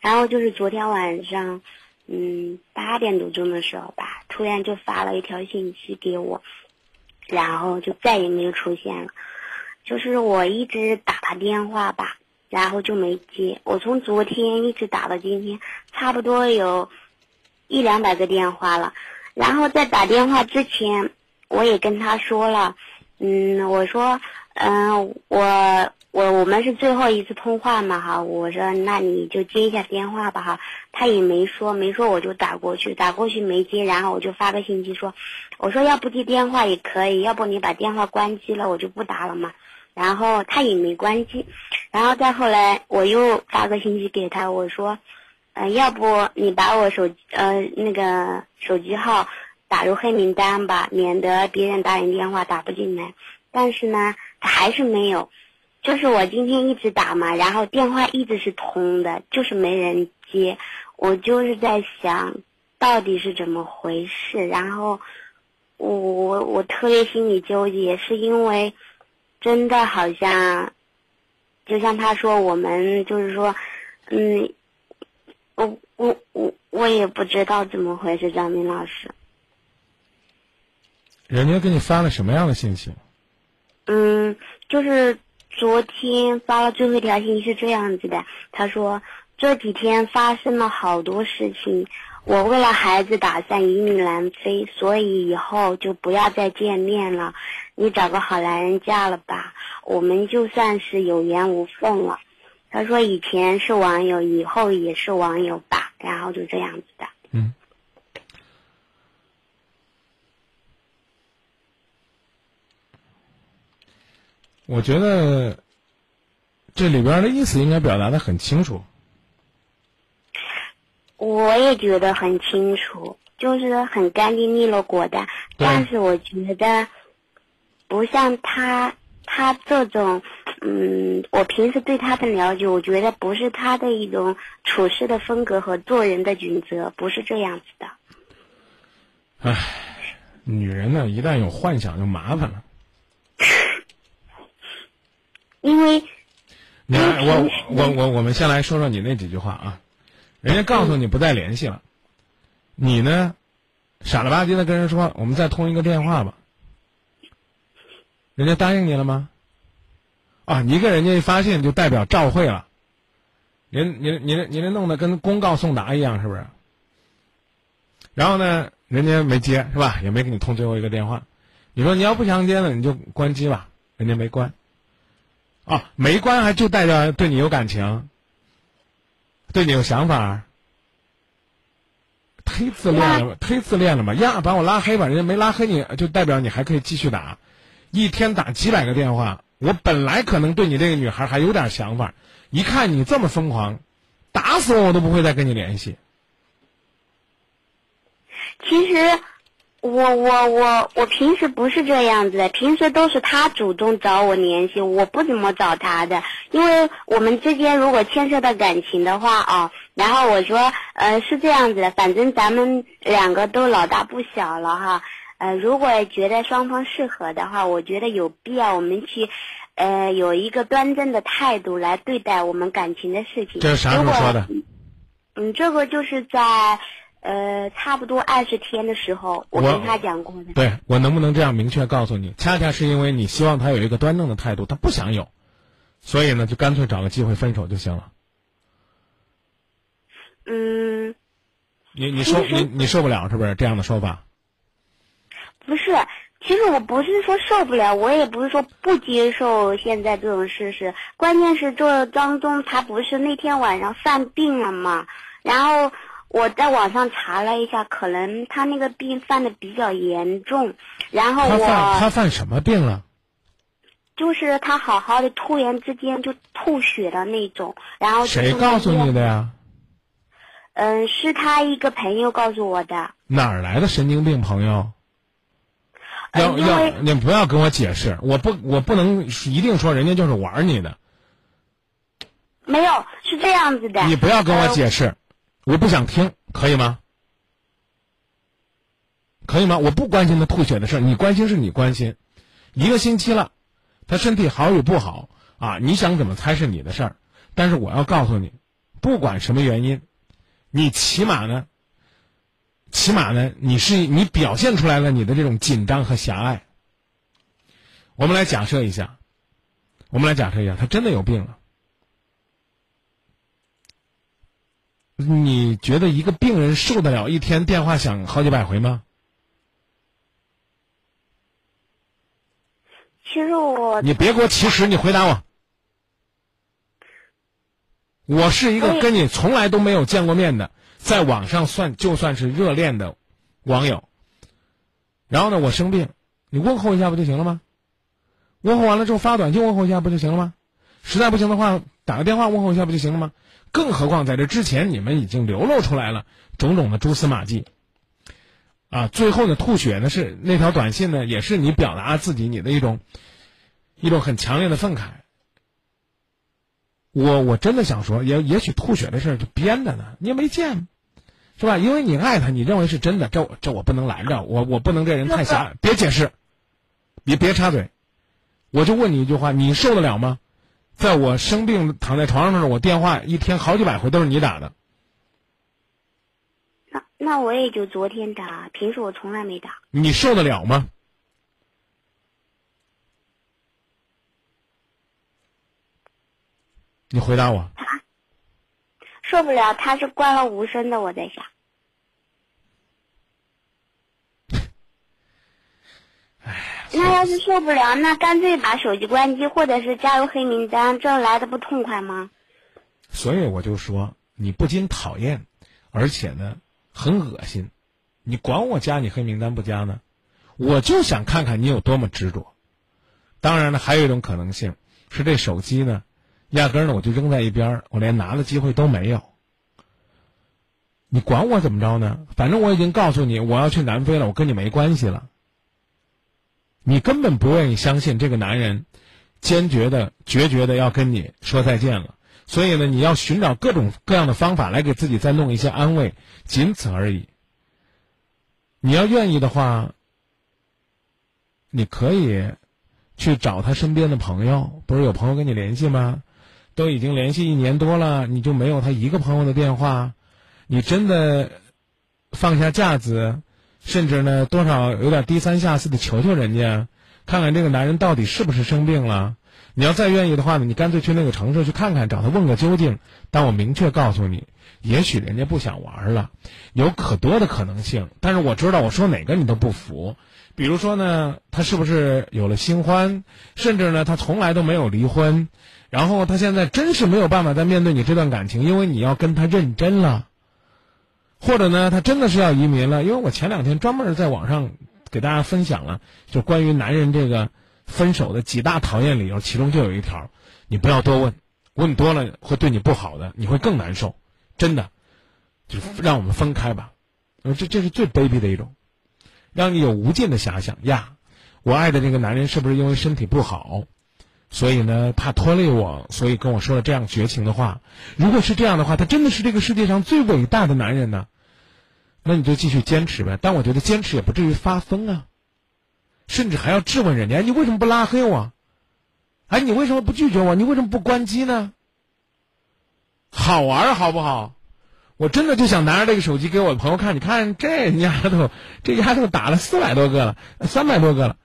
然后就是昨天晚上。嗯，八点多钟的时候吧，突然就发了一条信息给我，然后就再也没有出现了。就是我一直打他电话吧，然后就没接。我从昨天一直打到今天，差不多有一两百个电话了。然后在打电话之前，我也跟他说了，嗯，我说，嗯，我。我我们是最后一次通话嘛哈，我说那你就接一下电话吧哈，他也没说没说我就打过去，打过去没接，然后我就发个信息说，我说要不接电话也可以，要不你把电话关机了我就不打了嘛，然后他也没关机，然后再后来我又发个信息给他，我说，嗯要不你把我手机呃那个手机号打入黑名单吧，免得别人打你电话打不进来，但是呢他还是没有。就是我今天一直打嘛，然后电话一直是通的，就是没人接。我就是在想，到底是怎么回事？然后我我我特别心里纠结，是因为真的好像，就像他说，我们就是说，嗯，我我我我也不知道怎么回事，张明老师。人家给你发了什么样的信息？嗯，就是。昨天发了最后一条信息是这样子的，他说这几天发生了好多事情，我为了孩子打算移民南非，所以以后就不要再见面了。你找个好男人嫁了吧，我们就算是有缘无分了。他说以前是网友，以后也是网友吧，然后就这样子的。嗯。我觉得这里边的意思应该表达的很清楚。我也觉得很清楚，就是很干净利落果断。但是我觉得，不像他他这种，嗯，我平时对他的了解，我觉得不是他的一种处事的风格和做人的准则，不是这样子的。唉女人呢，一旦有幻想就麻烦了。因为你看，我我我我们先来说说你那几句话啊。人家告诉你不再联系了，你呢，傻了吧唧的跟人说我们再通一个电话吧。人家答应你了吗？啊，你给人家一发信就代表照会了，您您您您这弄得跟公告送达一样，是不是？然后呢，人家没接是吧？也没给你通最后一个电话。你说你要不想接呢，你就关机吧，人家没关。啊，没关还就代表对你有感情，对你有想法，忒自恋了，忒自恋了嘛？呀，把我拉黑吧，人家没拉黑你，就代表你还可以继续打，一天打几百个电话。我本来可能对你这个女孩还有点想法，一看你这么疯狂，打死我我都不会再跟你联系。其实，我我我我平时不是这样子的，平时都是他主动找我联系，我不怎么找他的，因为我们之间如果牵涉到感情的话啊，然后我说，呃，是这样子的，反正咱们两个都老大不小了哈，呃，如果觉得双方适合的话，我觉得有必要我们去，呃，有一个端正的态度来对待我们感情的事情。这是啥时候说的？嗯，这个就是在。呃，差不多二十天的时候，我跟他讲过的。对我能不能这样明确告诉你？恰恰是因为你希望他有一个端正的态度，他不想有，所以呢，就干脆找个机会分手就行了。嗯。你你受你你受不了是不是这样的说法？不是，其实我不是说受不了，我也不是说不接受现在这种事实。关键是这当中他不是那天晚上犯病了嘛，然后。我在网上查了一下，可能他那个病犯的比较严重，然后我他犯他犯什么病了？就是他好好的突然之间就吐血的那种，然后谁告诉你的呀？嗯，是他一个朋友告诉我的。哪儿来的神经病朋友？要要你不要跟我解释，我不我不能一定说人家就是玩你的。没有，是这样子的。你不要跟我解释。我不想听，可以吗？可以吗？我不关心他吐血的事儿你关心是你关心。一个星期了，他身体好与不好啊？你想怎么猜是你的事儿。但是我要告诉你，不管什么原因，你起码呢，起码呢，你是你表现出来了你的这种紧张和狭隘。我们来假设一下，我们来假设一下，他真的有病了。你觉得一个病人受得了一天电话响好几百回吗？其实我你别给我其实，你回答我。我是一个跟你从来都没有见过面的，在网上算就算是热恋的网友。然后呢，我生病，你问候一下不就行了吗？问候完了之后发短信问候一下不就行了吗？实在不行的话，打个电话问候一下不就行了吗？更何况在这之前，你们已经流露出来了种种的蛛丝马迹，啊，最后呢，吐血呢是那条短信呢，也是你表达自己你的一种一种很强烈的愤慨。我我真的想说，也也许吐血的事儿就编的呢，你也没见，是吧？因为你爱他，你认为是真的，这这我不能拦着，我我不能这人太狭，别解释，别别插嘴，我就问你一句话，你受得了吗？在我生病躺在床上的时候，我电话一天好几百回都是你打的。那那我也就昨天打，平时我从来没打。你受得了吗？你回答我。受不了，他是关了无声的，我在想。那要是受不了，那干脆把手机关机，或者是加入黑名单，这来的不痛快吗？所以我就说，你不仅讨厌，而且呢，很恶心。你管我加你黑名单不加呢？我就想看看你有多么执着。当然了，还有一种可能性是这手机呢，压根儿呢我就扔在一边儿，我连拿的机会都没有。你管我怎么着呢？反正我已经告诉你，我要去南非了，我跟你没关系了。你根本不愿意相信这个男人坚决的、决绝的要跟你说再见了。所以呢，你要寻找各种各样的方法来给自己再弄一些安慰，仅此而已。你要愿意的话，你可以去找他身边的朋友，不是有朋友跟你联系吗？都已经联系一年多了，你就没有他一个朋友的电话？你真的放下架子，甚至呢，多少有点低三下四的求求人家，看看这个男人到底是不是生病了？你要再愿意的话呢，你干脆去那个城市去看看，找他问个究竟。但我明确告诉你，也许人家不想玩了，有可多的可能性。但是我知道，我说哪个你都不服。比如说呢，他是不是有了新欢？甚至呢，他从来都没有离婚。然后他现在真是没有办法再面对你这段感情，因为你要跟他认真了。或者呢，他真的是要移民了。因为我前两天专门在网上给大家分享了，就关于男人这个。分手的几大讨厌理由，其中就有一条，你不要多问，问多了会对你不好的，你会更难受，真的，就让我们分开吧。这这是最卑鄙的一种，让你有无尽的遐想呀。我爱的这个男人是不是因为身体不好，所以呢怕拖累我，所以跟我说了这样绝情的话？如果是这样的话，他真的是这个世界上最伟大的男人呢？那你就继续坚持呗。但我觉得坚持也不至于发疯啊。甚至还要质问人家，你为什么不拉黑我？哎，你为什么不拒绝我？你为什么不关机呢？好玩好不好？我真的就想拿着这个手机给我的朋友看，你看这丫头，这丫头打了四百多个了，三百多个了，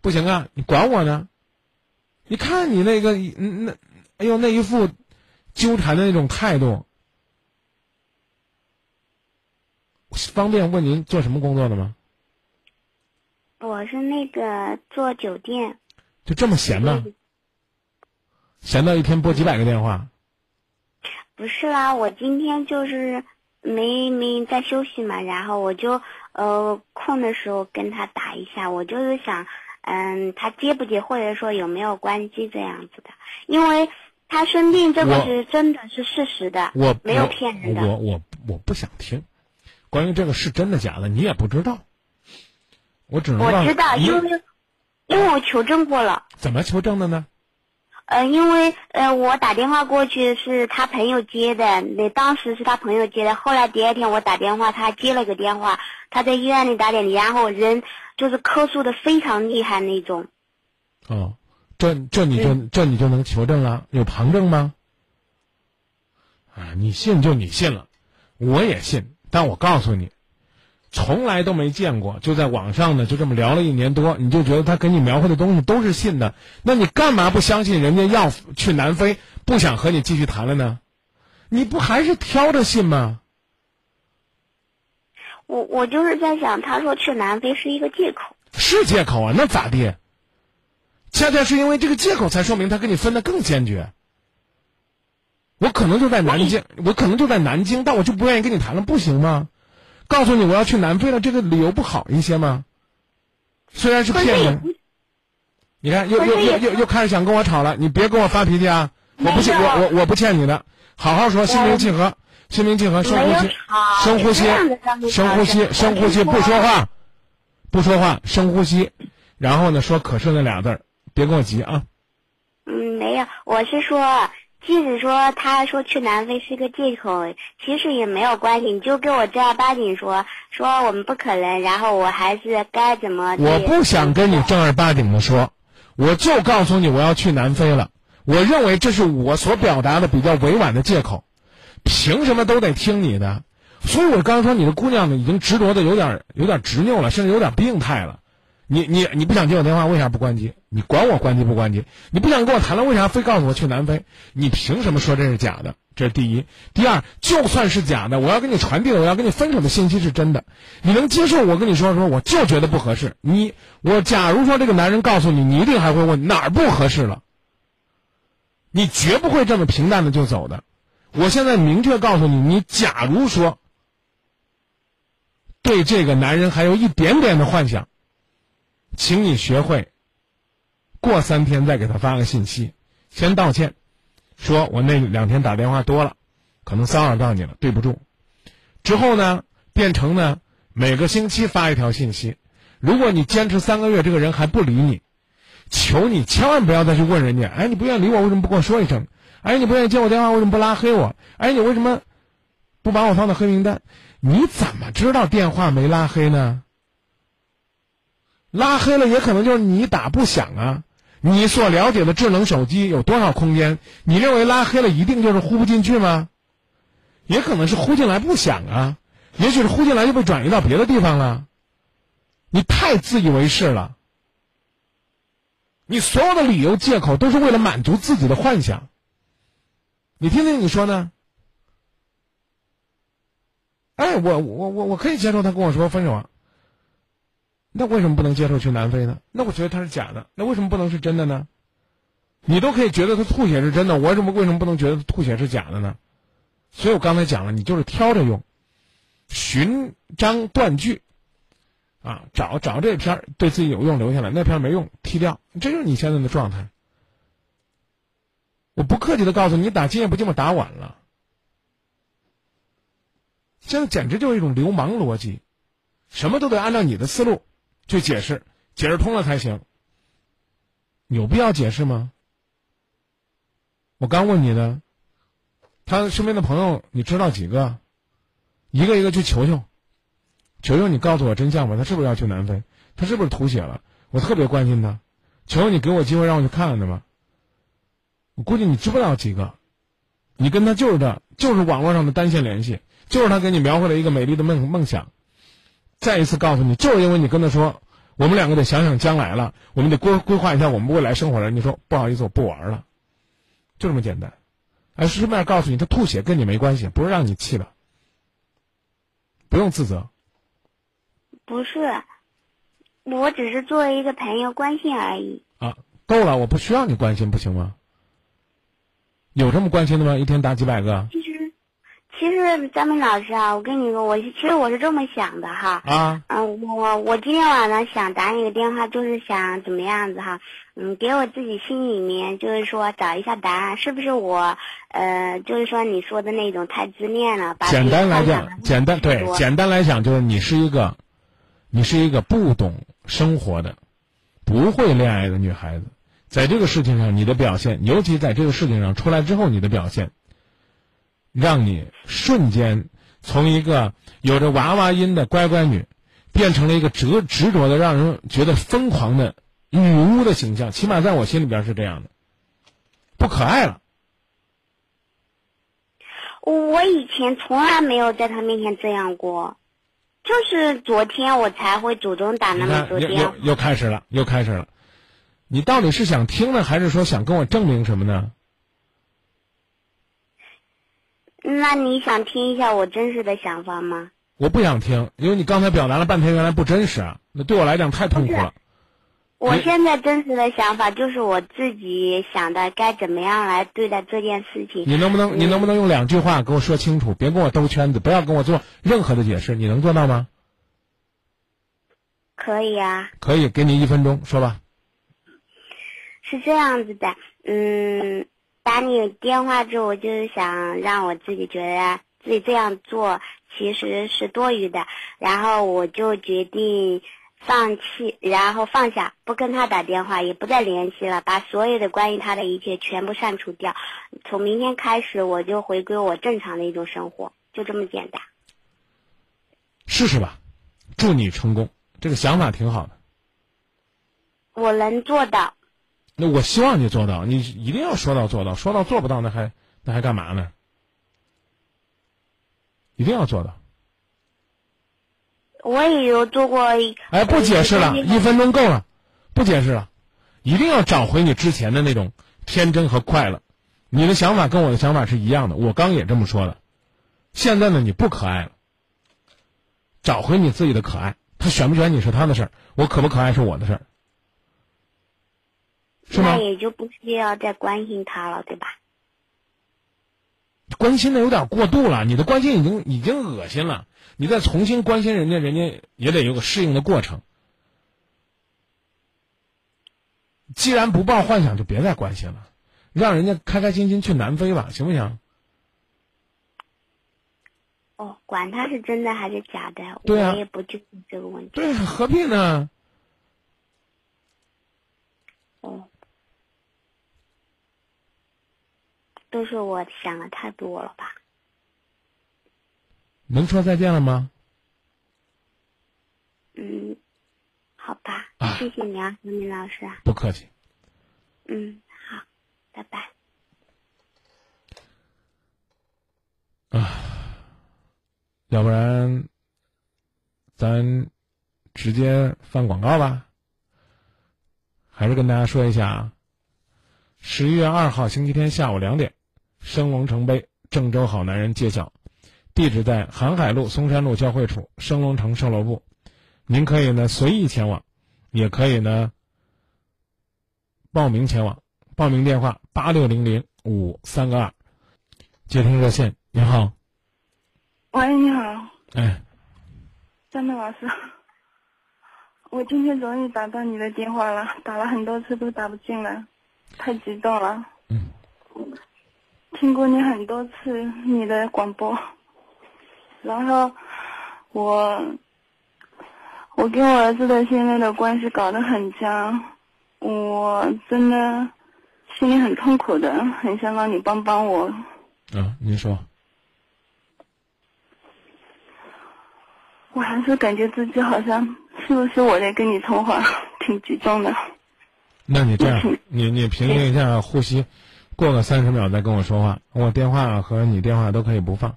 不行啊！你管我呢？你看你那个那，哎呦那一副纠缠的那种态度，方便问您做什么工作的吗？我是那个做酒店，就这么闲吗？闲到一天拨几百个电话？不是啦，我今天就是没没在休息嘛，然后我就呃空的时候跟他打一下，我就是想，嗯，他接不接，或者说有没有关机这样子的，因为他生病这个是真的是事实的，我没有骗人的。我我我不想听，关于这个是真的假的，你也不知道。我只能我知道，因为因为我求证过了。怎么求证的呢？呃，因为呃，我打电话过去是他朋友接的，那当时是他朋友接的。后来第二天我打电话，他接了个电话，他在医院里打点滴，然后人就是咳嗽的非常厉害那种。哦，这这你就这你就能求证了？有旁证吗？啊，你信就你信了，我也信，但我告诉你。从来都没见过，就在网上呢，就这么聊了一年多，你就觉得他给你描绘的东西都是信的，那你干嘛不相信人家要去南非，不想和你继续谈了呢？你不还是挑着信吗？我我就是在想，他说去南非是一个借口，是借口啊，那咋地？恰恰是因为这个借口，才说明他跟你分的更坚决。我可能就在南京，我可能就在南京，但我就不愿意跟你谈了，不行吗？告诉你我要去南非了，这个理由不好一些吗？虽然是骗人，你看又又又又又开始想跟我吵了，你别跟我发脾气啊！我不欠我我我不欠你的，好好说，心平气和，心平气和，深呼吸，深呼吸，深呼吸，深呼吸，不说话，不说话，深呼吸，然后呢说可是那俩字儿，别跟我急啊。嗯，没有，我是说。即使说他说去南非是个借口，其实也没有关系。你就跟我正儿八经说，说我们不可能，然后我还是该怎么？我不想跟你正儿八经的说，我就告诉你我要去南非了。我认为这是我所表达的比较委婉的借口，凭什么都得听你的？所以我刚说你的姑娘呢，已经执着的有点有点执拗了，甚至有点病态了。你你你不想接我电话，为啥不关机？你管我关机不关机？你不想跟我谈了，为啥非告诉我去南非？你凭什么说这是假的？这是第一。第二，就算是假的，我要跟你传递的，我要跟你分手的信息是真的，你能接受？我跟你说说，我就觉得不合适。你我假如说这个男人告诉你，你一定还会问哪儿不合适了。你绝不会这么平淡的就走的。我现在明确告诉你，你假如说对这个男人还有一点点的幻想。请你学会，过三天再给他发个信息，先道歉，说我那两天打电话多了，可能骚扰到你了，对不住。之后呢，变成呢每个星期发一条信息，如果你坚持三个月，这个人还不理你，求你千万不要再去问人家，哎，你不愿意理我，为什么不跟我说一声？哎，你不愿意接我电话，为什么不拉黑我？哎，你为什么不把我放到黑名单？你怎么知道电话没拉黑呢？拉黑了也可能就是你打不响啊。你所了解的智能手机有多少空间？你认为拉黑了一定就是呼不进去吗？也可能是呼进来不响啊，也许是呼进来就被转移到别的地方了。你太自以为是了，你所有的理由借口都是为了满足自己的幻想。你听听你说呢？哎，我我我我可以接受他跟我说分手啊。那为什么不能接受去南非呢？那我觉得他是假的，那为什么不能是真的呢？你都可以觉得他吐血是真的，我怎么为什么不能觉得他吐血是假的呢？所以我刚才讲了，你就是挑着用，寻章断句，啊，找找这篇对自己有用留下来，那篇没用踢掉，这就是你现在的状态。我不客气的告诉你，打今夜不寂寞打晚了，现在简直就是一种流氓逻辑，什么都得按照你的思路去解释，解释通了才行。有必要解释吗？我刚问你的，他身边的朋友你知道几个？一个一个去求求，求求你告诉我真相吧，他是不是要去南非？他是不是吐血了？我特别关心他，求求你给我机会让我去看看他吧。我估计你知不了几个，你跟他就是这，就是网络上的单线联系，就是他给你描绘了一个美丽的梦梦想。再一次告诉你，就是因为你跟他说，我们两个得想想将来了，我们得规规划一下我们未来生活了。你说不好意思，我不玩了，就这么简单。哎，顺便告诉你，他吐血跟你没关系，不是让你气的，不用自责。不是，我只是作为一个朋友关心而已。啊，够了，我不需要你关心，不行吗？有这么关心的吗？一天打几百个？其实，其实张明老师啊，我跟你说，我其实我是这么想的哈。啊，嗯，我我今天晚上想打你个电话，就是想怎么样子哈，嗯，给我自己心里面就是说找一下答案，是不是我呃，就是说你说的那种太自恋了，把简单来讲，简单对简单来讲就是你是一个，你是一个不懂生活的，不会恋爱的女孩子，在这个事情上你的表现，尤其在这个事情上出来之后你的表现，让你瞬间从一个有着娃娃音的乖乖女，变成了一个执执着的让人觉得疯狂的女巫的形象，起码在我心里边是这样的，不可爱了。我以前从来没有在他面前这样过，就是昨天我才会主动打那么多电话又。又开始了，又开始了。你到底是想听呢，还是说想跟我证明什么呢？那你想听一下我真实的想法吗？我不想听，因为你刚才表达了半天，原来不真实啊，那对我来讲太痛苦了。我现在真实的想法就是我自己想的，该怎么样来对待这件事情。你能不能，你能不能用两句话给我说清楚？别跟我兜圈子，不要跟我做任何的解释。你能做到吗？可以啊，可以，给你一分钟，说吧。是这样子的，嗯，打你电话之后，我就是想让我自己觉得自己这样做其实是多余的，然后我就决定放弃，然后放下，不跟他打电话，也不再联系了，把所有的关于他的一切全部删除掉。从明天开始，我就回归我正常的一种生活，就这么简单。试试吧，祝你成功。这个想法挺好的，我能做到。那我希望你做到，你一定要说到做到，说到做不到，那还那还干嘛呢？一定要做到。我也有做过一。哎，不解释了，呃一分钟够了，不解释了，一定要找回你之前的那种天真和快乐。你的想法跟我的想法是一样的，我刚也这么说的。现在呢，你不可爱了，找回你自己的可爱。他选不选你是他的事儿，我可不可爱是我的事儿，是吗那？也就不需要再关心他了，对吧？关心的有点过度了，你的关心已经已经恶心了，你再重新关心人家，人家也得有个适应的过程。既然不抱幻想，就别再关心了，让人家开开心心去南非吧，行不行？哦，管他是真的还是假的，对啊我也不纠结这个问题。对，何必呢？哦，都是我想的太多了吧？能说再见了吗？嗯，好吧啊，谢谢你啊，何明老师。不客气。嗯，好，拜拜。啊要不然，咱直接放广告吧。还是跟大家说一下啊，十一月二号星期天下午两点，升龙城杯郑州好男人揭晓，地址在航海路松山路交汇处升龙城售楼部，您可以呢随意前往，也可以呢报名前往。报名电话八六零零五三个二，接听热线。你好，喂，你好，哎，张明老师，我今天终于打到你的电话了，打了很多次都打不进来，太激动了。嗯。听过你很多次你的广播，然后我我跟我儿子的现在的关系搞得很僵，我真的心里很痛苦的，很想让你帮帮我。啊，您说。我还是感觉自己好像是不是我在跟你通话，挺激动的。那你这样，你你平静一下呼吸，过个三十秒再跟我说话。我电话和你电话都可以不放，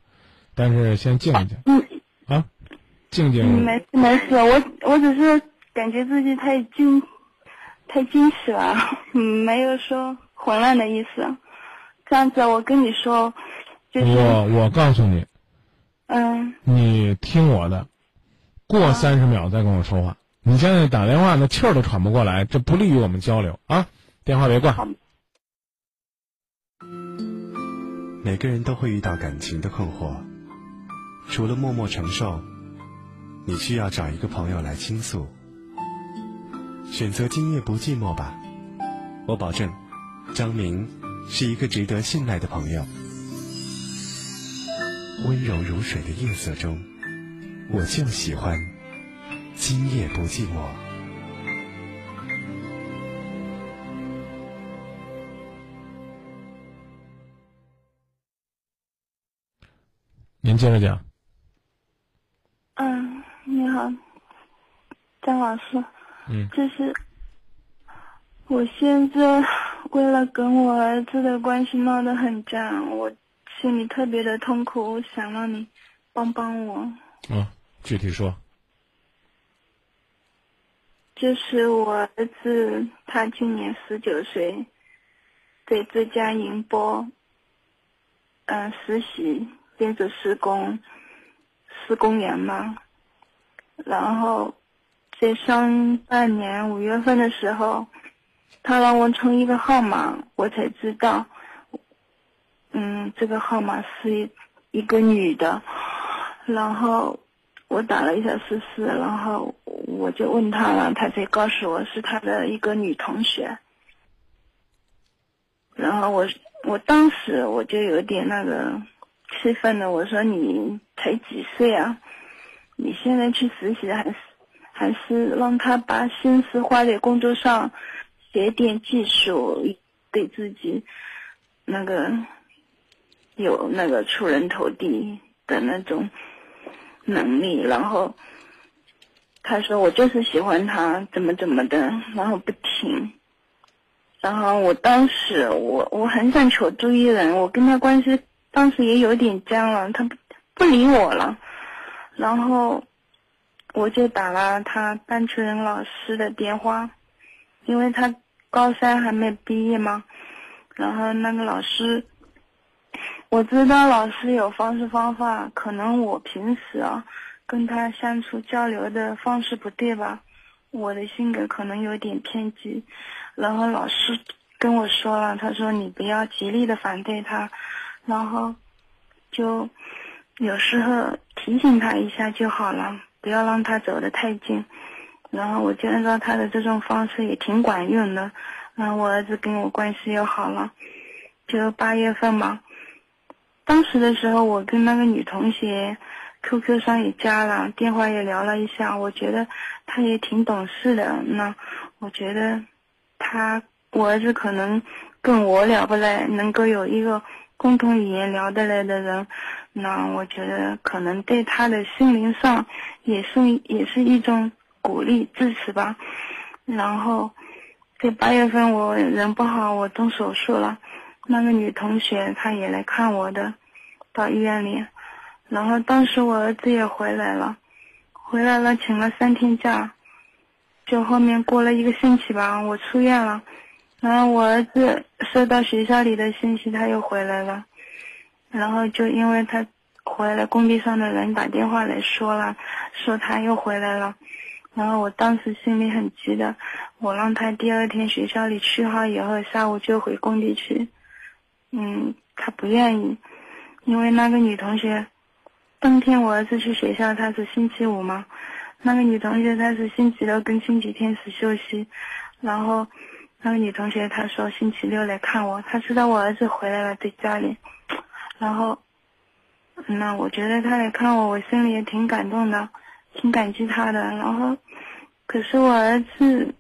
但是先静一静嗯啊，静嗯，静。没事没事，我我只是感觉自己太惊，太惊喜了，嗯，没有说混乱的意思。这样子，我跟你说，就是我我告诉你，嗯，你听我的，过三十秒再跟我说话。你现在打电话那气儿都喘不过来，这不利于我们交流啊！电话别挂。每个人都会遇到感情的困惑，除了默默承受，你需要找一个朋友来倾诉。选择今夜不寂寞吧，我保证，张明是一个值得信赖的朋友。温柔如水的夜色中，我就喜欢今夜不寂寞。您接着讲。嗯，你好，张老师，嗯就是我现在为了跟我儿子的关系闹得很僵，我心里特别的痛苦，我想让你帮帮我。嗯，具体说。就是我儿子，他今年十九岁，在浙江宁波，嗯、实习，接着施工，施工员嘛。然后，在上半年五月份的时候，他让我充一个号码，我才知道，嗯，这个号码是一个女的，然后我打了一下试试，然后我就问他了，他才告诉我是他的一个女同学。然后我我当时我就有点那个气愤的，我说你才几岁啊？你现在去实习还是还是让他把心思花在工作上，学点技术，给自己那个有那个出人头地的那种能力。然后他说我就是喜欢他，怎么怎么的，然后不听。然后我当时我我很想求助于人，我跟他关系当时也有点僵了，他不不理我了。然后我就打了他班主任老师的电话，因为他高三还没毕业嘛。然后那个老师，我知道老师有方式方法，可能我平时啊跟他相处交流的方式不对吧，我的性格可能有点偏激。然后老师跟我说了，他说你不要极力的反对他，然后就有时候提醒他一下就好了，不要让他走得太近。然后我就按照他的这种方式也挺管用的，然后我儿子跟我关系又好了，就八月份嘛。当时的时候，我跟那个女同学 QQ 上也加了，电话也聊了一下，我觉得他也挺懂事的。那我觉得他我儿子可能跟我聊不来，能够有一个共同语言聊得来的人，那我觉得可能对他的心灵上也是也是一种鼓励支持吧。然后在八月份我人不好，我动手术了，那个女同学她也来看我的，到医院里。然后当时我儿子也回来了，回来了请了三天假，就后面过了一个星期吧，我出院了，然后我儿子收到学校里的信息，他又回来了，然后就因为他回来，工地上的人打电话来说了，说他又回来了，然后我当时心里很急的，我让他第二天学校里去好以后，下午就回工地去，嗯，他不愿意，因为那个女同学。当天我儿子去学校，他是星期五嘛，那个女同学她是星期六跟星期天是休息，然后那个女同学她说星期六来看我，她知道我儿子回来了在家里，然后，那我觉得她来看我，我心里也挺感动的，挺感激她的。然后，可是我儿子，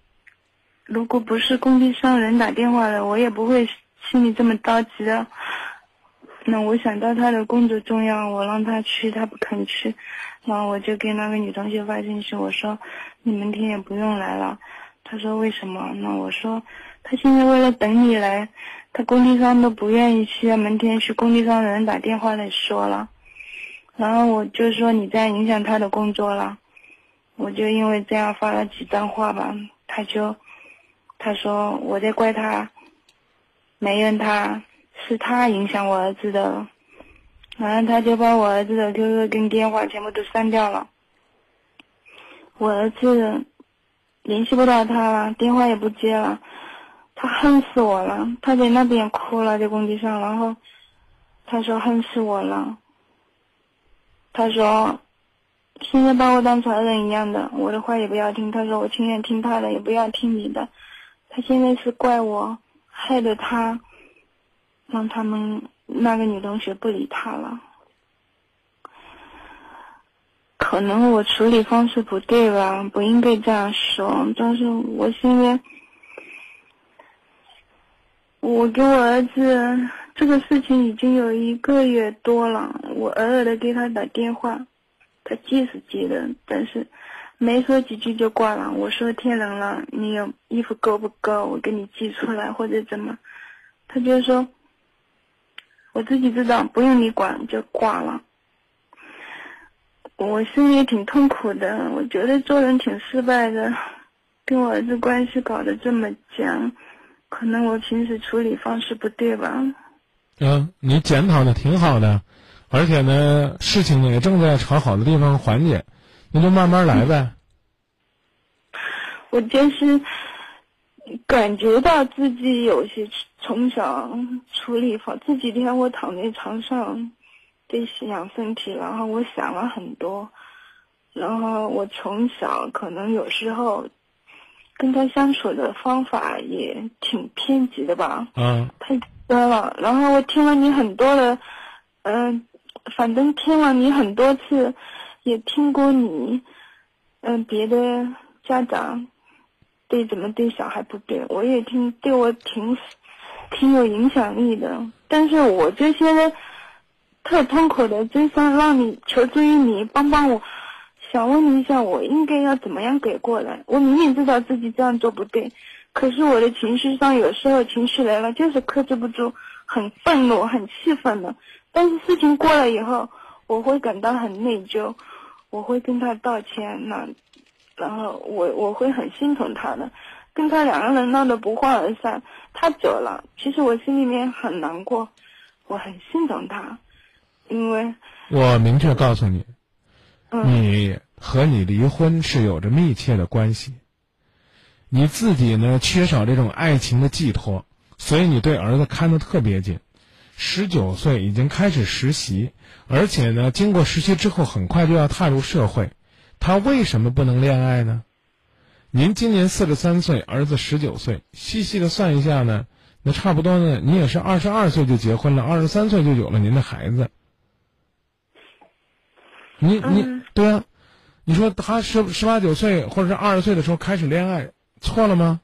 如果不是工地上人打电话了，我也不会心里这么着急的。那我想到他的工作重要，我让他去，他不肯去，然后我就给那个女同学发信息，我说你明天也不用来了。他说为什么？那我说他现在为了等你来，他工地上都不愿意去，明天去工地上的人打电话来说了，然后我就说你在影响他的工作了，我就因为这样发了几段话吧，他就他说我在怪他，埋怨他。是他影响我儿子的，然后他就把我儿子的 QQ 跟电话全部都删掉了。我儿子联系不到他了，电话也不接了，他恨死我了。他在那边哭了，在工地上，然后他说恨死我了。他说现在把我当仇人一样的，我的话也不要听。他说我情愿听他的，也不要听你的。他现在是怪我害得他。让他们那个女同学不理他了，可能我处理方式不对吧，不应该这样说。但是我现在，我给我儿子这个事情已经有一个月多了，我偶尔的给他打电话，他接是接的，但是没说几句就挂了。我说天冷了，你有衣服够不够？我给你寄出来或者怎么？他就说。我自己知道，不用你管就挂了。我心里挺痛苦的，我觉得做人挺失败的，跟我儿子关系搞得这么僵，可能我平时处理方式不对吧。嗯，你检讨的挺好的，而且呢，事情呢也正在朝好的地方缓解，那就慢慢来呗。我就是。感觉到自己有些从小处理好。这几天我躺在床上在养身体，然后我想了很多。然后我从小可能有时候跟他相处的方法也挺偏激的吧。嗯。太多了。然后我听了你很多的，嗯，反正听了你很多次，也听过你，嗯，别的家长。对怎么对小孩不对，我也听对我挺挺有影响力的。但是我就现在特痛苦的，真想让你求助于你帮帮我。想问你一下，我应该要怎么样给过来？我明明知道自己这样做不对，可是我的情绪上有时候情绪来了就是克制不住，很愤怒、很气愤的。但是事情过了以后，我会感到很内疚，我会跟他道歉。那。然后我我会很心疼他的，跟他两个人闹得不欢而散，他走了，其实我心里面很难过，我很心疼他，因为我明确告诉你，嗯，你和你离婚是有着密切的关系，你自己呢缺少这种爱情的寄托，所以你对儿子看得特别紧，十九岁已经开始实习，而且呢经过实习之后很快就要踏入社会。他为什么不能恋爱呢？您今年四十三岁，儿子十九岁，细细的算一下呢，那差不多呢。你也是二十二岁就结婚了，二十三岁就有了您的孩子。你你嗯对啊，你说他十十八九岁或者是二十岁的时候开始恋爱，错了吗？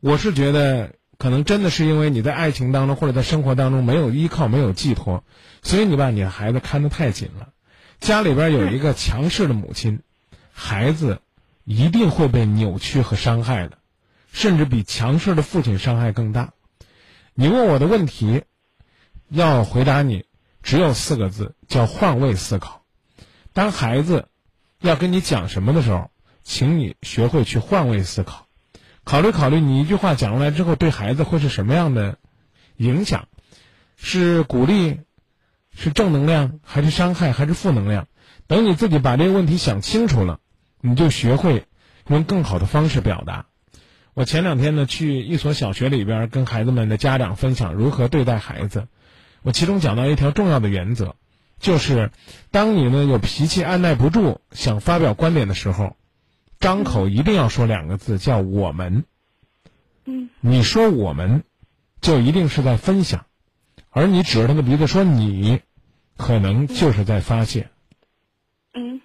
我是觉得可能真的是因为你在爱情当中或者在生活当中没有依靠、没有寄托，所以你把你的孩子看得太紧了。家里边有一个强势的母亲，孩子一定会被扭曲和伤害的，甚至比强势的父亲伤害更大。你问我的问题，要回答你只有四个字，叫换位思考。当孩子要跟你讲什么的时候，请你学会去换位思考，考虑考虑你一句话讲出来之后对孩子会是什么样的影响，是鼓励，是正能量，还是伤害，还是负能量？等你自己把这个问题想清楚了，你就学会用更好的方式表达。我前两天呢去一所小学里边跟孩子们的家长分享如何对待孩子，我其中讲到一条重要的原则，就是当你呢有脾气按耐不住，想发表观点的时候，张口一定要说两个字，叫我们。嗯你说我们，就一定是在分享，而你指着他的鼻子说你，可能就是在发泄。嗯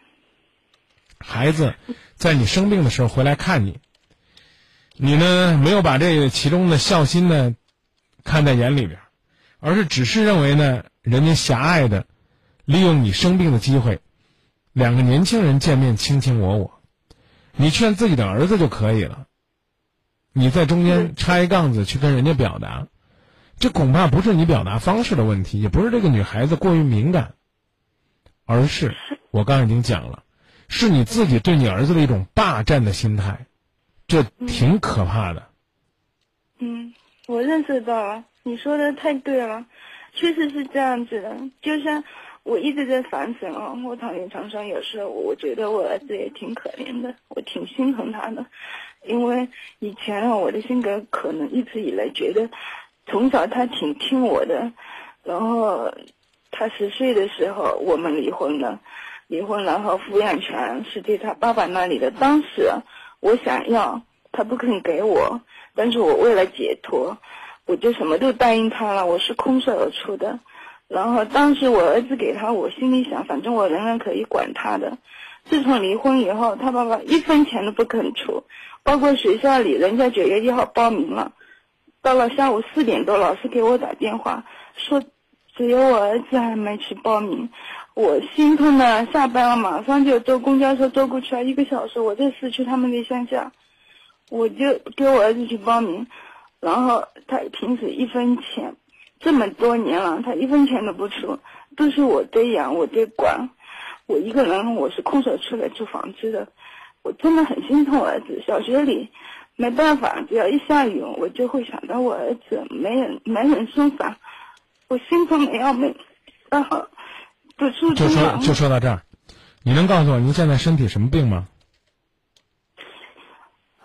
孩子在你生病的时候回来看你，你呢没有把这个其中的孝心呢看在眼里边，而是只是认为呢人家狭隘的利用你生病的机会，两个年轻人见面卿卿我我，你劝自己的儿子就可以了，你在中间插一杠子去跟人家表达，这恐怕不是你表达方式的问题，也不是这个女孩子过于敏感，而是我刚才已经讲了。是你自己对你儿子的一种霸占的心态，这挺可怕的。嗯，我认识到了，你说的太对了，确实是这样子的。就像我一直在反省啊，我躺在床上，有时候我觉得我儿子也挺可怜的，我挺心疼他的，因为以前啊，我的性格可能一直以来觉得，从小他挺听我的，然后他十岁的时候我们离婚了。离婚，然后抚养权是在他爸爸那里的。当时我想要，他不肯给我，但是我为了解脱，我就什么都答应他了。我是空手而出的。然后当时我儿子给他，我心里想，反正我仍然可以管他的。自从离婚以后，他爸爸一分钱都不肯出，包括学校里，人家九月一号报名了，到了下午四点多，老师给我打电话说，只有我儿子还没去报名。我心疼的，下班了马上就坐公交车坐过去了，一个小时。我在市区他们的乡下，我就给我儿子去报名，然后他平时一分钱，这么多年了，他一分钱都不出，都是我在养，我在管，我一个人我是空手出来租房子的，我真的很心疼我儿子。小学里没办法，只要一下雨，我就会想到我儿子，没人没人送伞，我心疼的要命，然后。就就说就说到这儿，你能告诉我您现在身体什么病吗？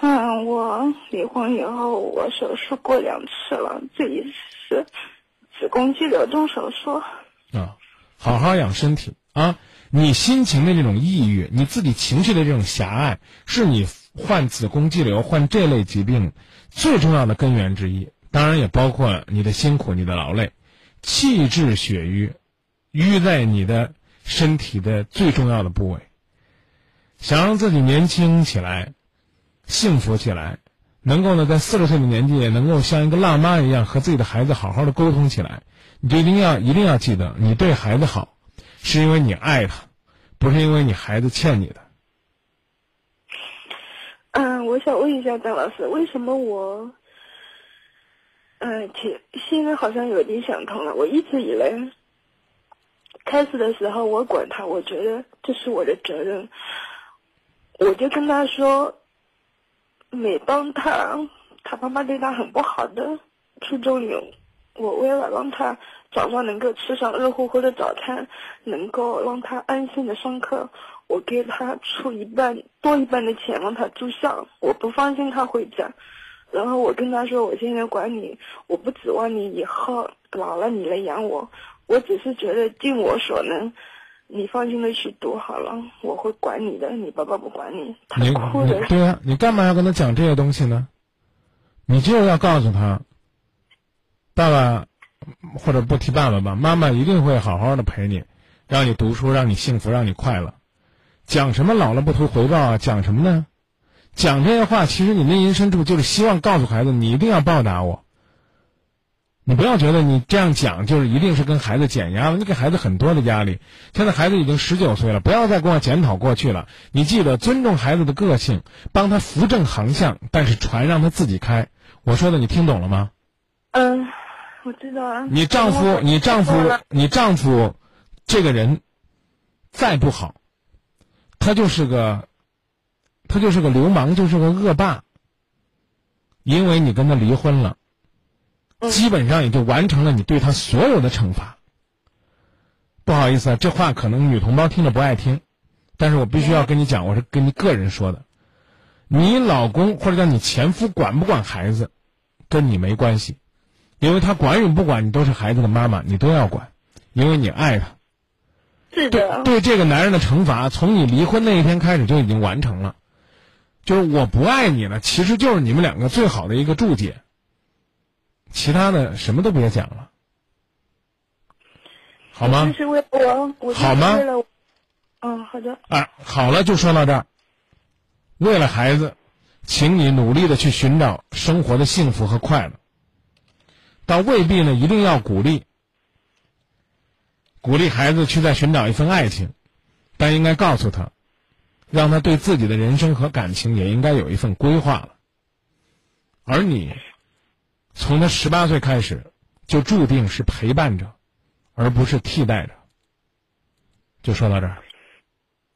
嗯，我离婚以后我手术过两次了，这一次是子宫肌瘤动手术。啊，好好养身体啊！你心情的这种抑郁，你自己情绪的这种狭隘，是你患子宫肌瘤、患这类疾病最重要的根源之一。当然，也包括你的辛苦、你的劳累，气滞血瘀。淤在你的身体的最重要的部位。想让自己年轻起来，幸福起来，能够呢在四十岁的年纪也能够像一个辣妈一样和自己的孩子好好的沟通起来，你就一定要一定要记得，你对孩子好，是因为你爱他，不是因为你孩子欠你的。嗯，我想问一下张老师，为什么我，嗯，挺现在好像有点想通了。我一直以来。开始的时候，我管他，我觉得这是我的责任。我就跟他说，每当他他爸妈对他很不好的初中有，我为了让他早上能够吃上热乎乎的早餐，能够让他安心的上课，我给他出一半多一半的钱让他住校。我不放心他回家，然后我跟他说，我现在管你，我不指望你以后老了你来养我。我只是觉得尽我所能，你放心的去读好了，我会管你的，你爸爸不管你。他你哭的你对呀、你干嘛要跟他讲这些东西呢？你就要告诉他，爸爸或者不提爸爸吧，妈妈一定会好好的陪你，让你读书，让你幸福，让你快乐。讲什么老了不图回报啊？讲什么呢？讲这些话，其实你内心深处就是希望告诉孩子，你一定要报答我。你不要觉得你这样讲就是一定是跟孩子减压了，你给孩子很多的压力。现在孩子已经十九岁了，不要再跟我检讨过去了。你记得尊重孩子的个性，帮他扶正航向，但是船让他自己开。我说的你听懂了吗？嗯，我知道了。你丈夫，你丈夫，你丈夫，这个人再不好，他就是个，他就是个流氓，就是个恶霸。因为你跟他离婚了。基本上也就完成了你对他所有的惩罚。不好意思啊，这话可能女同胞听着不爱听，但是我必须要跟你讲，我是跟你个人说的。你老公或者叫你前夫管不管孩子，跟你没关系，因为他管与不管你都是孩子的妈妈，你都要管，因为你爱他。是的。对这个男人的惩罚，从你离婚那一天开始就已经完成了，就是我不爱你了，其实就是你们两个最好的一个注解。其他的什么都别讲了，好吗？是为我，我好吗？嗯，好的。啊，好了，就说到这儿。为了孩子，请你努力的去寻找生活的幸福和快乐。但未必呢，一定要鼓励，鼓励孩子去再寻找一份爱情，但应该告诉他，让他对自己的人生和感情也应该有一份规划了。而你。从他十八岁开始，就注定是陪伴者，而不是替代者。就说到这儿。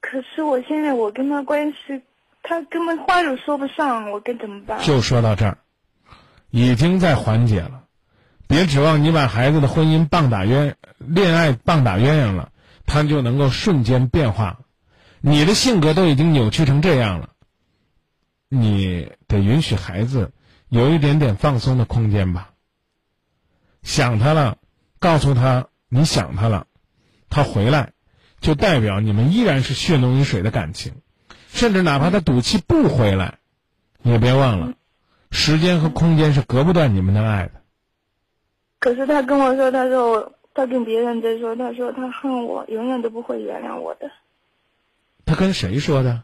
可是我现在我跟他关系，他根本话都说不上，我该怎么办？就说到这儿，已经在缓解了。别指望你把孩子的婚姻棒打鸳恋爱棒打鸳鸯了，他就能够瞬间变化。你的性格都已经扭曲成这样了，你得允许孩子。有一点点放松的空间吧。想他了，告诉他你想他了，他回来，就代表你们依然是血浓于水的感情。甚至哪怕他赌气不回来，也别忘了，时间和空间是隔不断你们的爱的。可是他跟我说，他说我，他跟别人在说，他说他恨我，永远都不会原谅我的。他跟谁说的？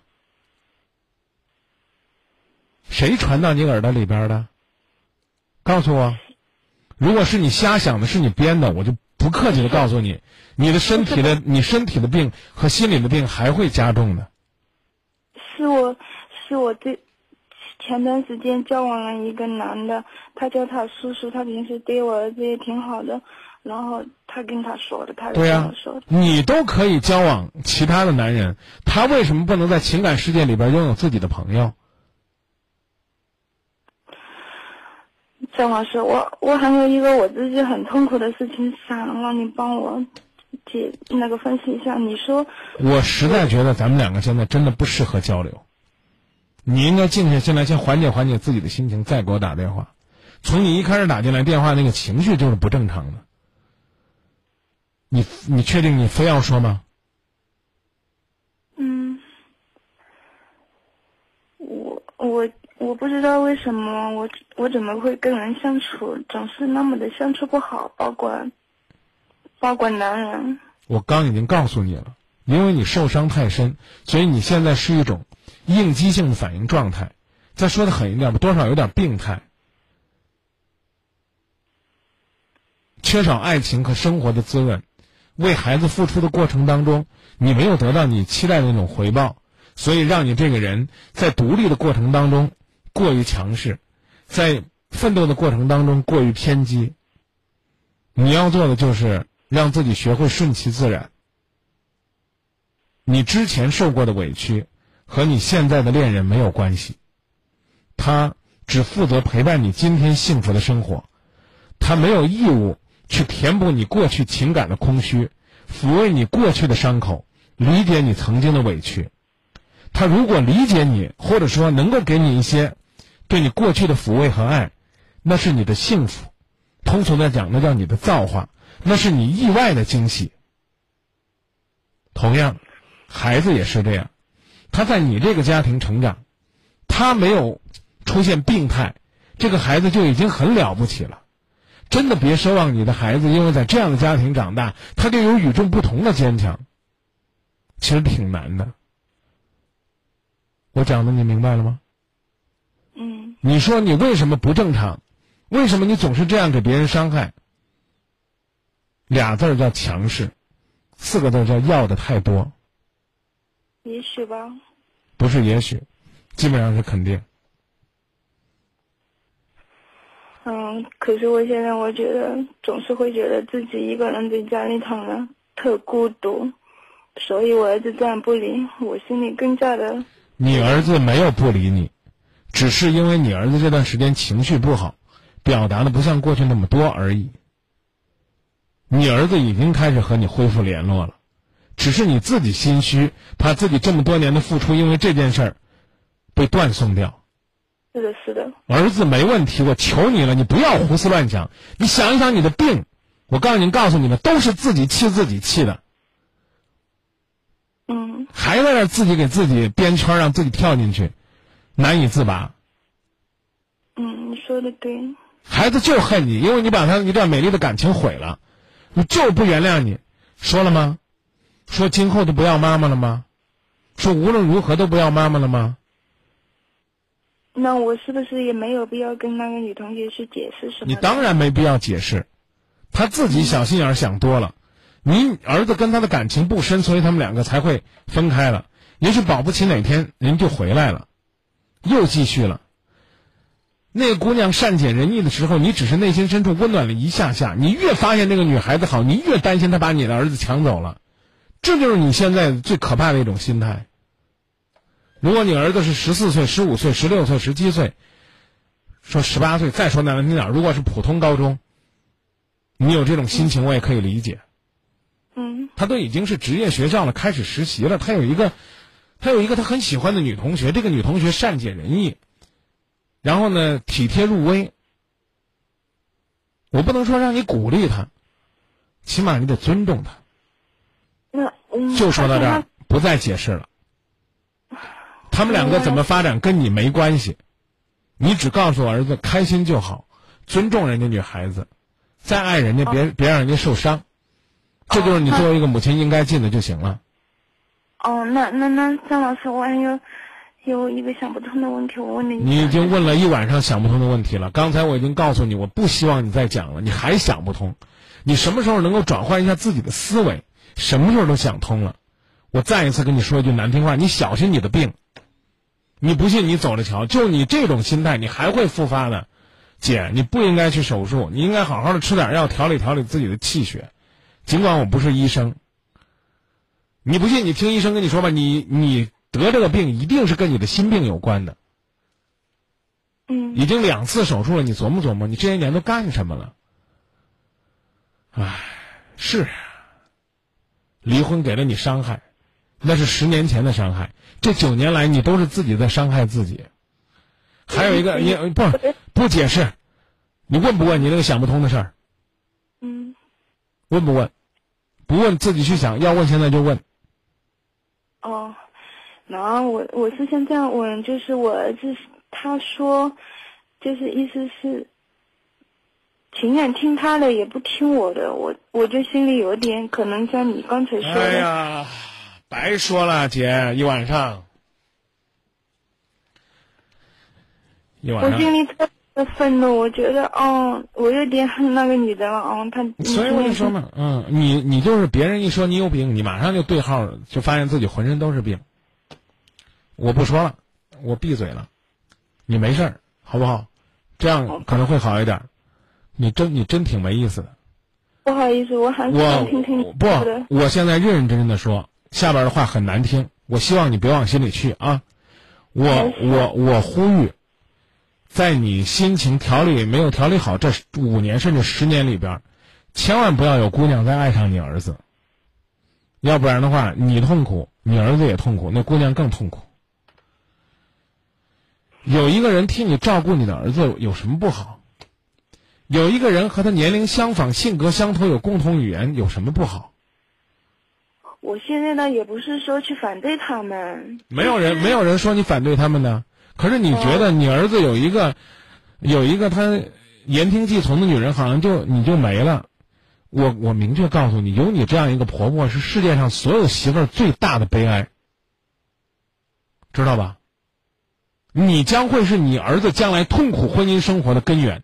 谁传到你耳朵里边的？告诉我，如果是你瞎想的，是你编的，我就不客气的告诉你，你的身体的，你身体的病和心理的病还会加重的。是我，是我这前段时间交往了一个男的，他叫他叔叔，他平时对我儿子也挺好的，然后他跟他说的，他对呀，你都可以交往其他的男人，他为什么不能在情感世界里边拥有自己的朋友？张老师，我我还有一个我自己很痛苦的事情，想让你帮我解那个分析一下。你说，我实在觉得咱们两个现在真的不适合交流。你应该静下心来，先缓解缓解自己的心情，再给我打电话。从你一开始打进来电话，那个情绪就是不正常的。你你确定你非要说吗？嗯，我我。我不知道为什么我我怎么会跟人相处总是那么的相处不好，包括包括男人。我刚已经告诉你了，因为你受伤太深，所以你现在是一种应激性的反应状态。再说的狠一点吧，多少有点病态，缺少爱情和生活的滋润，为孩子付出的过程当中，你没有得到你期待的那种回报，所以让你这个人在独立的过程当中。过于强势，在奋斗的过程当中过于偏激。你要做的就是让自己学会顺其自然。你之前受过的委屈和你现在的恋人没有关系，他只负责陪伴你今天幸福的生活，他没有义务去填补你过去情感的空虚，抚慰你过去的伤口，理解你曾经的委屈。他如果理解你，或者说能够给你一些。对你过去的抚慰和爱，那是你的幸福；通俗的讲，那叫你的造化，那是你意外的惊喜。同样，孩子也是这样，他在你这个家庭成长，他没有出现病态，这个孩子就已经很了不起了。真的别奢望你的孩子因为在这样的家庭长大，他就有与众不同的坚强。其实挺难的。我讲的你明白了吗？嗯你说你为什么不正常？为什么你总是这样给别人伤害？俩字儿叫强势，四个字儿叫要的太多，也许吧。不是也许，基本上是肯定。嗯，可是我现在我觉得总是会觉得自己一个人在家里躺着特孤独，所以我儿子这样不理我，心里更加的你儿子没有不理你，只是因为你儿子这段时间情绪不好，表达的不像过去那么多而已。你儿子已经开始和你恢复联络了，只是你自己心虚，怕自己这么多年的付出因为这件事儿被断送掉。是的，是的，儿子没问题，我求你了，你不要胡思乱想。你想一想你的病，我告诉你，告诉你们，都是自己气自己气的，嗯还在那自己给自己编圈，让自己跳进去，难以自拔。嗯，你说的对，孩子就恨你，因为你把他一段美丽的感情毁了，你就不原谅你。说了吗？说今后都不要妈妈了吗？说无论如何都不要妈妈了吗？那我是不是也没有必要跟那个女同学去解释什么？你当然没必要解释，他自己小心眼儿想多了。你儿子跟他的感情不深，所以他们两个才会分开了。也许保不齐哪天人就回来了，又继续了。那个姑娘善解人意的时候，你只是内心深处温暖了一下下。你越发现那个女孩子好，你越担心她把你的儿子抢走了。这就是你现在最可怕的一种心态。如果你儿子是十四岁、十五岁、十六岁、十七岁，说十八岁，再说难听点，如果是普通高中，你有这种心情，我也可以理解。嗯他都已经是职业学校了，开始实习了。他有一个，他有一个他很喜欢的女同学，这个女同学善解人意，然后呢体贴入微。我不能说让你鼓励他，起码你得尊重他。那嗯，就说到这儿，不再解释了。他们两个怎么发展跟你没关系，你只告诉我儿子开心就好，尊重人家女孩子，再爱人家别别让人家受伤，这就是你作为一个母亲应该尽的就行了。像哦，那那那张老师，我还有有一个想不通的问题，我问你。你已经问了一晚上想不通的问题了，刚才我已经告诉你，我不希望你再讲了，你还想不通，你什么时候能够转换一下自己的思维？什么时候都想通了。我再一次跟你说一句难听话，你小心你的病。你不信你走着瞧，就你这种心态，你还会复发的。姐，你不应该去手术，你应该好好的吃点药，调理调理自己的气血。尽管我不是医生，你不信，你听医生跟你说吧，你你得这个病一定是跟你的心病有关的。嗯已经两次手术了，你琢磨琢磨，你这些年都干什么了？唉，是，离婚给了你伤害，那是十年前的伤害，这九年来你都是自己在伤害自己。还有一个，你不不解释，你问不问你那个想不通的事儿？嗯问不问？不问自己去想，要问现在就问。哦，然后我我是想这样问，就是我儿子他说，就是意思是，情愿听他的也不听我的，我我就心里有点可能像你刚才说的，哎呀，白说了，姐，一晚上，一晚我上。心里特别愤怒，我觉得哦，我有点恨那个女的了，哦，她所以我就说嘛，嗯，你你就是别人一说你有病，你马上就对号，就发现自己浑身都是病。我不说了，我闭嘴了，你没事儿，好不好？这样可能会好一点。你真你真挺没意思的。不好意思，我还是我想听听你我不，，我现在认认真真的说，下边的话很难听，我希望你别往心里去啊。我我我呼吁，在你心情调理没有调理好这五年甚至十年里边，千万不要有姑娘再爱上你儿子，要不然的话，你痛苦，你儿子也痛苦，那姑娘更痛苦。有一个人替你照顾你的儿子有什么不好？有一个人和他年龄相仿、性格相投、有共同语言有什么不好？我现在呢也不是说去反对他们，没有人没有人说你反对他们的，可是你觉得你儿子有一个有一个他言听计从的女人，好像就你就没了。我我明确告诉你，有你这样一个婆婆是世界上所有媳妇儿最大的悲哀，知道吧？你将会是你儿子将来痛苦婚姻生活的根源。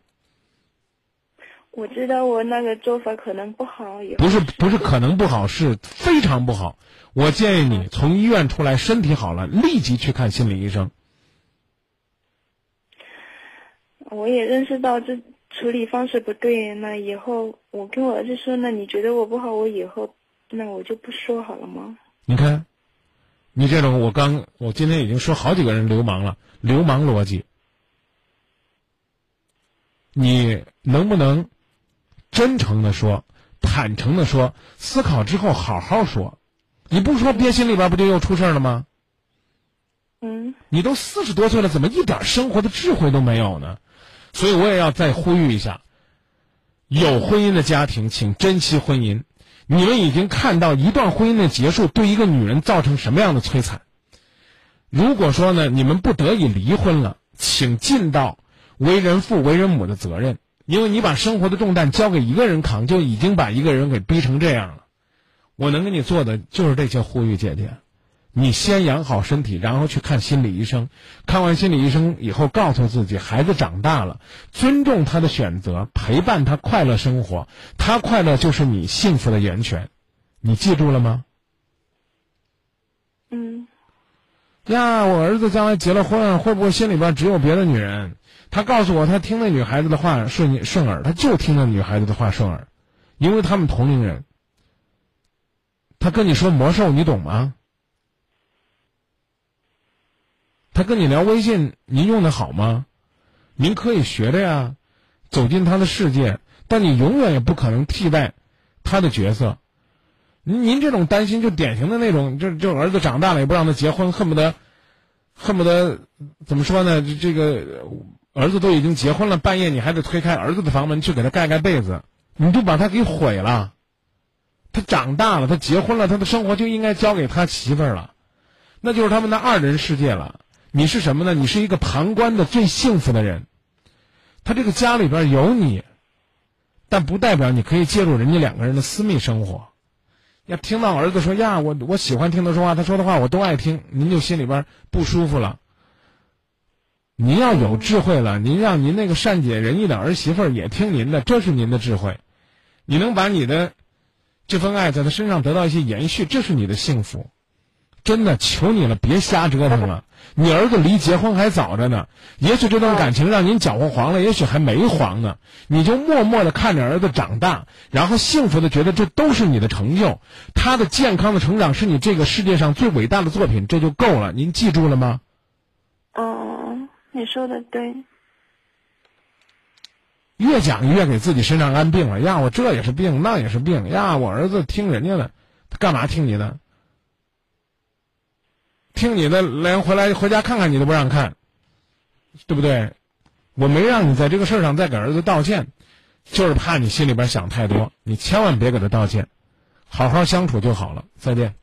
我知道我那个做法可能不好，也不是不是可能不好，是非常不好。我建议你从医院出来，身体好了，立即去看心理医生。我也认识到这处理方式不对，那以后我跟我儿子说，那你觉得我不好，我以后那我就不说好了吗？你看，你这种我刚我今天已经说好几个人流氓了，流氓逻辑。你能不能真诚的说，坦诚的说，思考之后好好说？你不说憋心里边，不就又出事儿了吗？嗯你都四十多岁了，怎么一点生活的智慧都没有呢？所以我也要再呼吁一下，有婚姻的家庭，请珍惜婚姻。你们已经看到一段婚姻的结束对一个女人造成什么样的摧残。如果说呢，你们不得已离婚了，请尽到为人父、为人母的责任，因为你把生活的重担交给一个人扛，就已经把一个人给逼成这样了。我能给你做的就是这些呼吁，姐姐。你先养好身体，然后去看心理医生。看完心理医生以后，告诉自己，孩子长大了，尊重他的选择，陪伴他快乐生活。他快乐就是你幸福的源泉。你记住了吗？嗯呀，我儿子将来结了婚，会不会心里边只有别的女人？他告诉我，他听那女孩子的话顺顺耳，他就听那女孩子的话顺耳，因为他们同龄人。他跟你说魔兽，你懂吗？他跟你聊微信，您用的好吗？您可以学着呀，走进他的世界，但你永远也不可能替代他的角色。您您这种担心，就典型的那种，就就儿子长大了也不让他结婚，恨不得，恨不得怎么说呢？这这个儿子都已经结婚了，半夜你还得推开儿子的房门去给他盖盖被子，你就把他给毁了。他长大了，他结婚了，他的生活就应该交给他媳妇儿了，那就是他们的二人世界了。你是什么呢？你是一个旁观的最幸福的人。他这个家里边有你，但不代表你可以介入人家两个人的私密生活。要听到儿子说呀，我我喜欢听他说话，他说的话我都爱听，您就心里边不舒服了。您要有智慧了，您让您那个善解人意的儿媳妇儿也听您的，这是您的智慧。你能把你的这份爱在他身上得到一些延续，这是你的幸福。真的，求你了，别瞎折腾了。你儿子离结婚还早着呢，也许这段感情让您搅和黄了，也许还没黄呢。你就默默的看着儿子长大，然后幸福的觉得这都是你的成就，他的健康的成长是你这个世界上最伟大的作品，这就够了。您记住了吗？哦，你说的对。越讲越给自己身上安病了呀！我这也是病，那也是病呀！我儿子听人家的，他干嘛听你的？听你的，连回来回家看看你都不让看，对不对？我没让你在这个事儿上再给儿子道歉，就是怕你心里边想太多。你千万别给他道歉，好好相处就好了。再见。